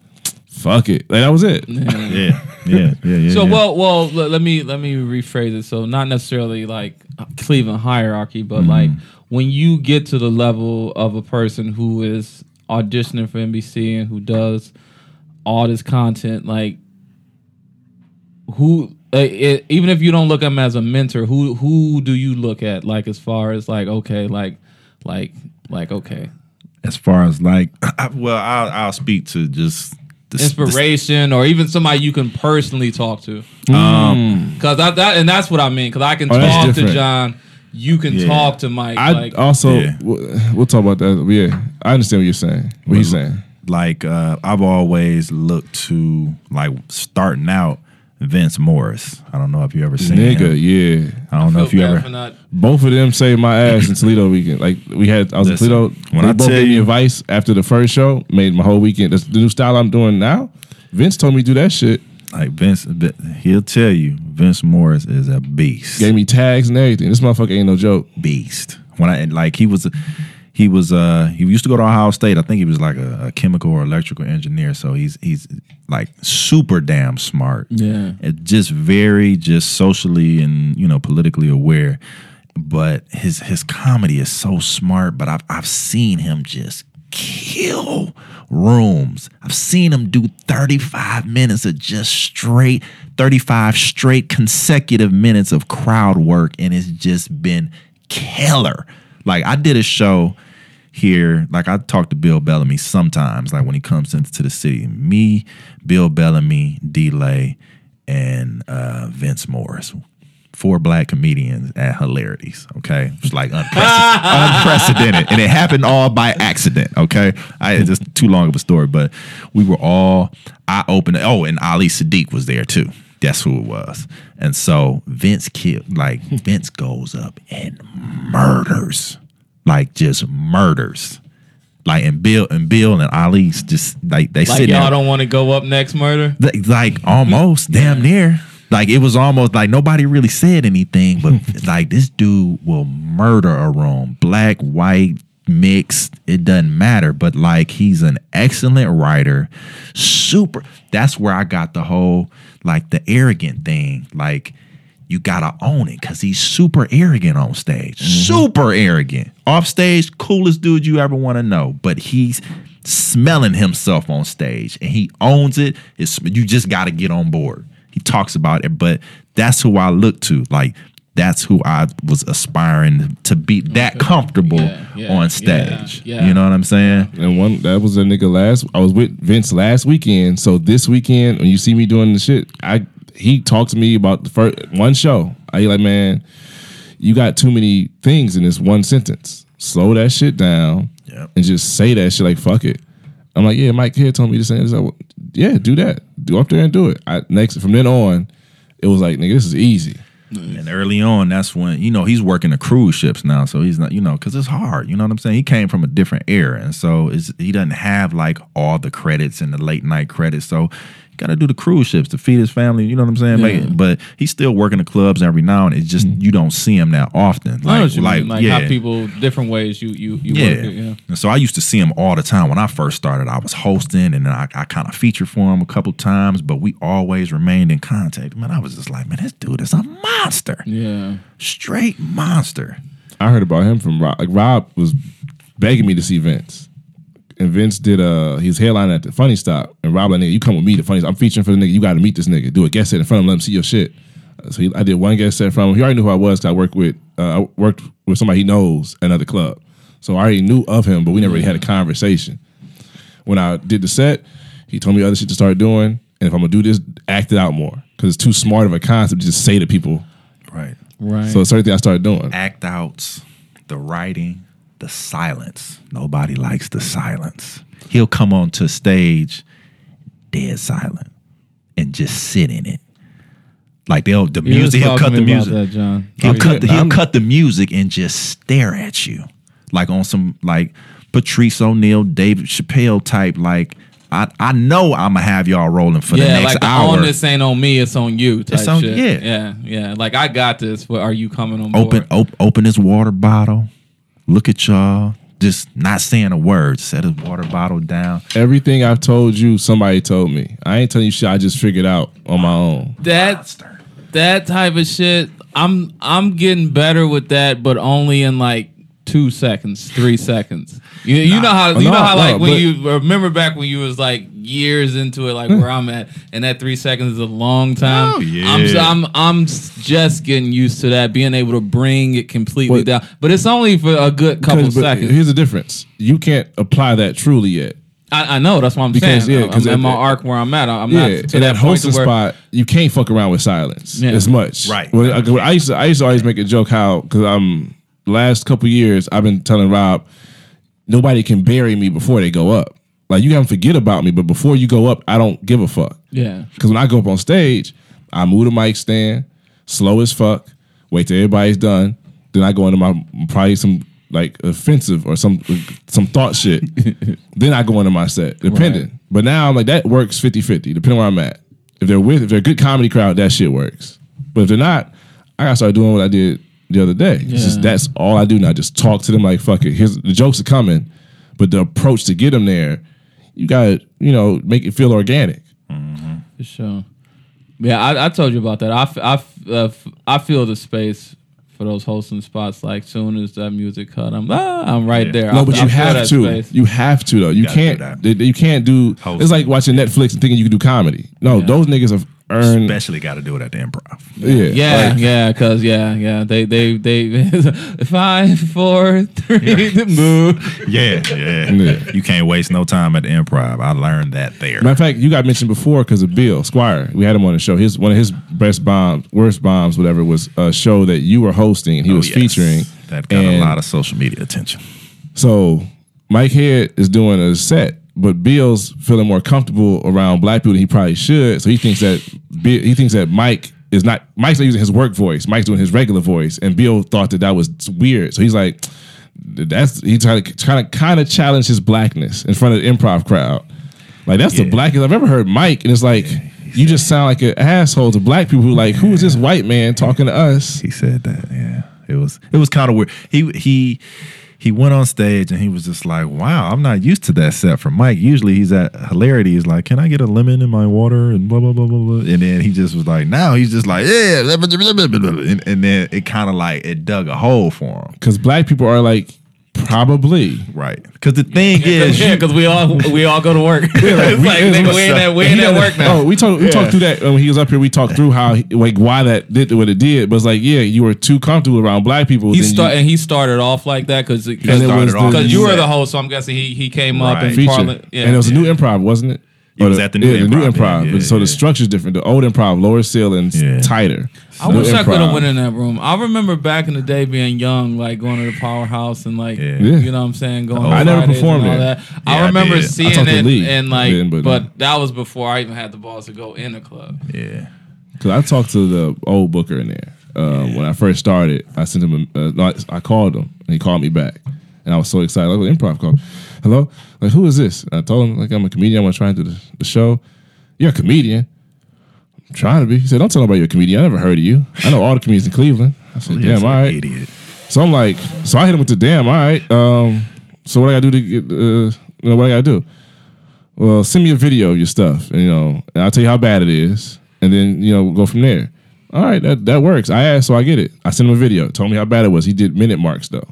Fuck it. Like that was it. Yeah, yeah, yeah, yeah. So yeah. well, well, let, let me let me rephrase it. So not necessarily like Cleveland hierarchy, but like mm-hmm. when you get to the level of a person who is auditioning for NBC and who does all this content, like who, it, even if you don't look at him as a mentor, who who do you look at? Like as far as like okay, like like like okay, as far as like, I, well, I'll I'll speak to just the, the- inspiration or even somebody you can personally talk to. um, Cause I, that and that's what I mean. Cause I can Oh, talk to. John, you can Yeah. talk to Mike. I like, also Yeah. we'll, we'll talk about that. Yeah, I understand what you're saying. What he's saying. like uh, I've always looked to like starting out Vince Morris. I don't know if you ever seen Nigga, him. yeah. I don't know if you ever. for not- Both of them saved my ass in Toledo weekend. Like we had, I was Listen, in Toledo. when they I both tell gave me advice after the first show, made my whole weekend. That's the new style I'm doing now. Vince told me to do that shit. Like Vince, he'll tell you Vince Morris is a beast. Gave me tags and everything. This motherfucker ain't no joke. beast. When I like he was, he was uh he used to go to Ohio State. I think he was like a, a chemical or electrical engineer. So he's he's like super damn smart. Yeah. and just very just socially and you know politically aware. But his his comedy is so smart. But I've I've seen him just kill rooms. I've seen him do 35 minutes of just straight 35 straight consecutive minutes of crowd work and it's just been killer. Like I did a show here, like I talk to Bill Bellamy sometimes, like when he comes into the city. Me, Bill Bellamy, Delay, and uh, Vince Morris. Four black comedians at hilarities. Okay, it's like unprecedented, unprecedented, and it happened all by accident. Okay, I it's just too long of a story, but we were all. I opened. Oh, and Ali Siddiq was there too. That's who it was. And so Vince killed. Like Vince goes up and murders, like just murders. Like and Bill and Bill and Ali's just like they Like sit y'all there don't want to go up next murder. like, like almost damn near like it was almost like nobody really said anything but like this dude will murder a room black white mixed it doesn't matter but like he's an excellent writer super that's where i got the whole like the arrogant thing like you gotta own it because he's super arrogant on stage. Mm-hmm. Super arrogant. Off stage, coolest dude you ever want to know. But he's smelling himself on stage and he owns it. It's you just gotta get on board. He talks about it, but that's who I look to. Like that's who I was aspiring to be that comfortable Yeah, yeah, on stage. yeah. You know what I'm saying? And one that was a nigga last. I was with Vince last weekend. So this weekend, when you see me doing the shit, I he talked to me about the first one show. I like, man, you got too many things in this one sentence. Slow that shit down Yep. and just say that shit like fuck it. I'm like, yeah, Mike here told me to say this. I w- Yeah, do that. Do up there and do it. I, next from then on, it was like, nigga, this is easy. And early on, that's when you know he's working the cruise ships now, so he's not you know because it's hard. You know what I'm saying? He came from a different era, and so he doesn't have like all the credits and the late night credits. So got to do the cruise ships to feed his family. You know what I'm saying? Make- but he's still working the clubs every now and it's just mm-hmm. you don't see him that often. I know Like what you like, mean. Like yeah. how people different ways you you you Yeah. work it. Yeah. And so I used to see him all the time. When I first started, I was hosting and then I, I kind of featured for him a couple times, but we always remained in contact. Man, I was just like, man, this dude is a monster. Yeah. Straight monster. I heard about him from Rob. Like Rob was begging me to see Vince, and Vince did uh his headline at the Funny Stop, and Rob like nigga, you come with me to Funny. Stop. I'm featuring for the nigga. You got to meet this nigga. Do a guest set in front of him. Let him see your shit. Uh, So he, I did one guest set from him. He already knew who I was because I worked with uh, I worked with somebody he knows at another club. So I already knew of him, but we never really had a conversation. When I did the set, he told me other shit to start doing, and if I'm gonna do this, act it out more because it's too smart of a concept to just say to people. Right. Right. So it's certain thing I started doing. Act outs, the writing, the silence. Nobody likes the silence. He'll come onto stage dead silent and just sit in it. Like they'll the You music, he'll cut the music. that, John. He'll oh, cut the, he'll cut the music and just stare at you, like on some like Patrice O'Neal, David Chappelle type. Like I I know I'm gonna have y'all rolling for the yeah, next like the hour. on this ain't on me, it's on you. Type It's on- shit. yeah. yeah, yeah. Like I got this. But are you coming on board? open op, open his water bottle. Look at y'all. Just not saying a word. Set his water bottle down. Everything I've told you, somebody told me. I ain't telling you shit I just figured out on my own. that that type of shit. I'm I'm getting better with that, but only in like two seconds, three seconds. You, you know how you No, know how like no, when you remember back when you was like years into it, like where I'm at, and that three seconds is a long oh, time. Oh, yeah. I'm I'm I'm just getting used to that, being able to bring it completely But- down. But it's only for a good couple but seconds. Here's the difference. You can't apply that truly yet. I, I know that's what I'm Because, saying. yeah, I'm 'cause in at my arc where I'm at. I'm Yeah, not in to that that hosting spot, you can't fuck around with silence Yeah. as much. Right. Well, I, I used to, I used to always make a joke how because I'm last couple years I've been telling Rob, nobody can bury me before they go up. Like you can forget about me, but before you go up, I don't give a fuck. Yeah. Because when I go up on stage, I move the mic stand, slow as fuck, wait till everybody's done. Then I go into my probably some like offensive or some some thought shit. then I go into my set, depending. Right. But now I'm like that works 50-50, depending where I'm at. If they're with if they're a good comedy crowd, that shit works. But if they're not, I gotta start doing what I did the other day. It's just that's all I do now. Just talk to them like fuck it. Here's the jokes are coming, but the approach to get them there, you gotta you know make it feel organic. For sure. Yeah, I, I told you about that. I uh, f- I feel the space for those hosting spots. Like soon as that music cut, I'm ah, I'm right Yeah. there. No, I- but you feel have to. space. You have to though. You gotta can't. that. You can't do. Host. It's like watching Netflix and thinking you can do comedy. No, Yeah. those niggas have earned. Especially got to do it at the improv. Yeah, Yeah, like, yeah, cause yeah, yeah, they, they, they, five, four, three, move. Yeah, yeah, Yeah. You can't waste no time at the improv. I learned that there. Matter of fact, you got mentioned before because of Bill Squire. We had him on the show. His one of his best bombs, worst bombs, whatever, was a show that you were hosting and he Oh, was yes. featuring. That got a lot of social media attention. So Mike Head is doing a set, but Bill's feeling more comfortable around black people than he probably should. So he thinks that Bill, he thinks that Mike is not Mike's not using his work voice. Mike's doing his regular voice, and Bill thought that that was weird. So he's like, that's he trying to kind of kind of challenge his blackness in front of the improv crowd. Like that's the blackest I've ever heard Mike, and it's like. You just sound like an asshole to black people who like, who is this white man talking to us? He said that. Yeah, it was it was kind of weird. He he he went on stage and he was just like, "Wow, I'm not used to that set from Mike. Usually he's at hilarity. He's like, "Can I get a lemon in my water?" and blah blah blah blah blah. And then he just was like, "Now he's just like, yeah," and, and then it kind of like it dug a hole for him, Because black people are like, probably. right? Because the thing is, Yeah, because we all we all go to work. it's like nigga, we ain't at we ain't at work now. Oh, we talked. We Yeah. talked through that when he was up here. We talked through how like why that did what it did. But it's like, yeah, you were too comfortable around black people. He then you- and he started off like that because And it was started off the- because you were the host, so I'm guessing he he came up Right. and feature, Parliament. Yeah, and it was a new improv, wasn't it? It Or was at the new yeah, the new improv, improv. yeah, yeah, so the yeah. structure's different. The old improv, lower ceilings, Yeah. tighter. I New wish I could have improv. went in that room. I remember back in the day being young, like going to the powerhouse and like Yeah. Yeah. you know what I'm saying, going. I never performed and all there. that. Yeah, I I remember. I seeing talked to it Lee and like, then, but- but, that was before I even had the balls to go in the club. yeah, Because I talked to the old booker in there um, when I first started. I sent him. A, uh, I, I called him, and he called me back, and I was so excited. Like, improv call. Hello, like who is this? I told him like I'm a comedian. I'm want to try and do the, the show. You're a comedian. I'm trying to be. He said, "Don't tell nobody you're a comedian. I never heard of you. I know all the comedians in Cleveland." I said, "Damn, an all right." idiot. So I'm like, so I hit him with the damn. All right. Um, so what I gotta do to get? Uh, you know what I gotta do? Well, send me a video of your stuff, and you know, and I'll tell you how bad it is, and then you know, go from there. All right, that that works. I asked, so I get it. I sent him a video, told me how bad it was. He did minute marks though.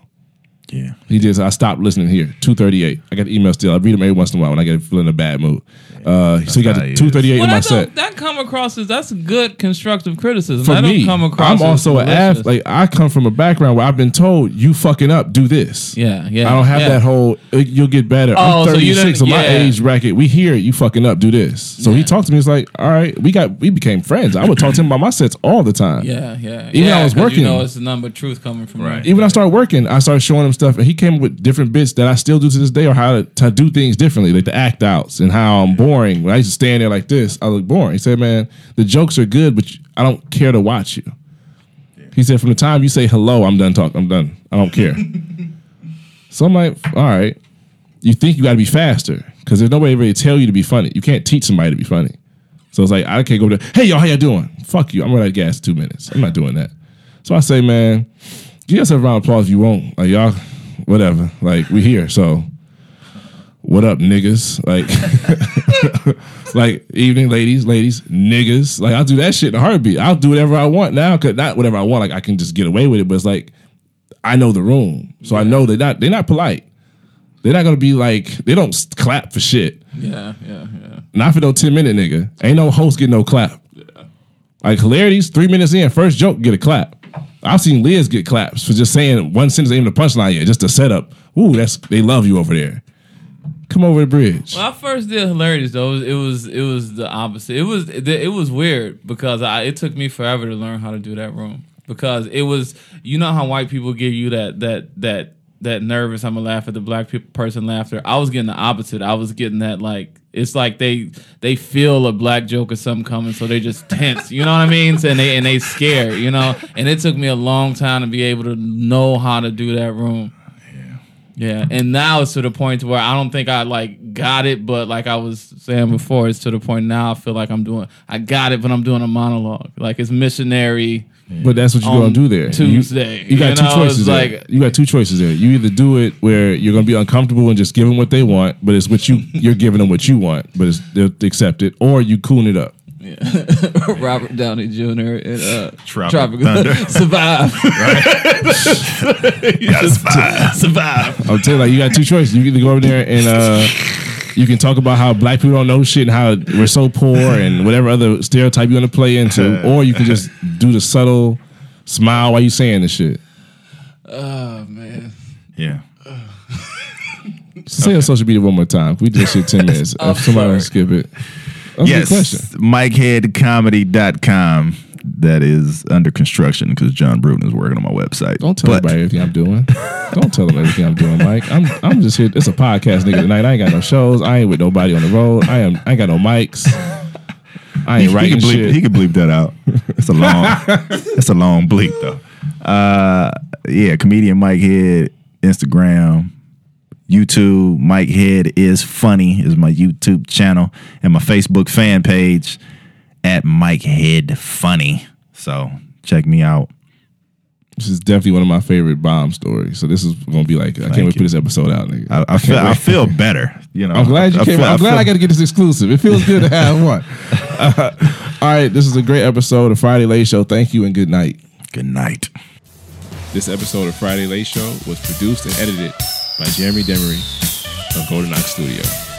Yeah, He did. I stopped listening here. Two thirty eight. I got the email still. I read them every once in a while when I get feeling in a bad mood. Uh, so he got the two thirty eight Well, in my that, set. that come across as that's good constructive criticism. For that me, don't come across. I'm also an malicious. ath- like I come from a background where I've been told you fucking up, do this. Yeah, yeah. I don't have yeah. that whole uh, you'll get better. Oh, I'm so you 36, didn't- so my age bracket, we hear it, you fucking up, do this. So he talked to me, it's like, all right, we got we became friends. I would talk to him about my sets all the time. Yeah, yeah. Even yeah, I was working. You know, it's the number of truth coming from Right. right. Even when I started working, I started showing him stuff, and he came up with different bits that I still do to this day, or how to, to do things differently, like the act outs and how I'm boring. When I used to stand there like this, I look boring. He said, "Man, the jokes are good, but I don't care to watch you." He said, "From the time you say hello, I'm done talking. I'm done. I don't care." so I'm like, "All right." You think you got to be faster because there's nobody really tell you to be funny. You can't teach somebody to be funny. So it's like I can't go there. Hey y'all, how y'all doing? Fuck you. I'm running out of gas two minutes. I'm not doing that. So I say, man, give yourself a round of applause if you want. Like y'all, whatever. Like we here. So what up, niggas? Like, like evening, ladies, ladies, niggas. Like I'll do that shit in a heartbeat. I'll do whatever I want now. Cause not whatever I want. Like I can just get away with it. But it's like I know the room, so I know they're not. They're not polite. They're not gonna be like they don't clap for shit. Yeah, yeah, yeah. Not for no 10 minute nigga. Ain't no host get no clap. Like hilarities, three minutes in, first joke, get a clap. I've seen Liz get claps for just saying one sentence, ain't even the punchline yet, just a setup. Ooh, that's they love you over there. Come over the bridge. Well, I first did hilarities though, it was it was the opposite. It was it was weird because I it took me forever to learn how to do that room because it was you know how white people give you that that that that nervous. I'm gonna laugh at the black pe- person laughter. I was getting the opposite. I was getting that like it's like they they feel a black joke or something coming, so they just tense. You know what I mean? And they and they scared. You know. And it took me a long time to be able to know how to do that room. Yeah, and now it's to the point where I don't think I like got it, but like I was saying before, it's to the point now I feel like I'm doing I got it, but I'm doing a monologue. Like it's missionary. But that's what you're gonna do there. You- Tuesday, You, got you two know, choices it's there. like- you got two choices there. You either do it where you're gonna be uncomfortable and just give them what they want, but it's what you you're giving them what you want, but it's, they'll accept it, or you coon it up. Robert Downey Jr. and uh, Tropic Tropic Thunder. survive. survive. survive. I'll tell you, like you got two choices. You can either go over there and uh, you can talk about how black people don't know shit and how we're so poor and whatever other stereotype you want to play into, or you can just do the subtle smile while you saying this shit. Oh man. Yeah. Say it on social media one more time. We did shit ten minutes. I'm if somebody sorry. don't skip it. That's a good question. Yes. MikeheadComedy.com. That is under construction because John Bruton is working on my website. Don't tell But- everybody everything I'm doing. Don't tell them everything I'm doing, Mike. I'm I'm just here. It's a podcast nigga tonight. I ain't got no shows. I ain't with nobody on the road. I am. I ain't got no mics. I ain't he, writing can bleep, shit. he can bleep that out. It's a long, it's a long bleep though. Uh, yeah, comedian Mike Head, Instagram, YouTube. Mike Head is funny is my YouTube channel and my Facebook fan page at Mike Head Funny. So check me out. This is definitely one of my favorite bomb stories. So this is gonna be like I can't wait to put this episode out, nigga. I, I feel can't I feel better. You know, I'm glad you I came. feel- I'm glad I got to get this exclusive. It feels good to have one. Uh, all right, this is a great episode of Friday Late Show. Thank you and good night. Good night. This episode of Friday Late Show was produced and edited by Jeremy Demery of Golden Ox Studio.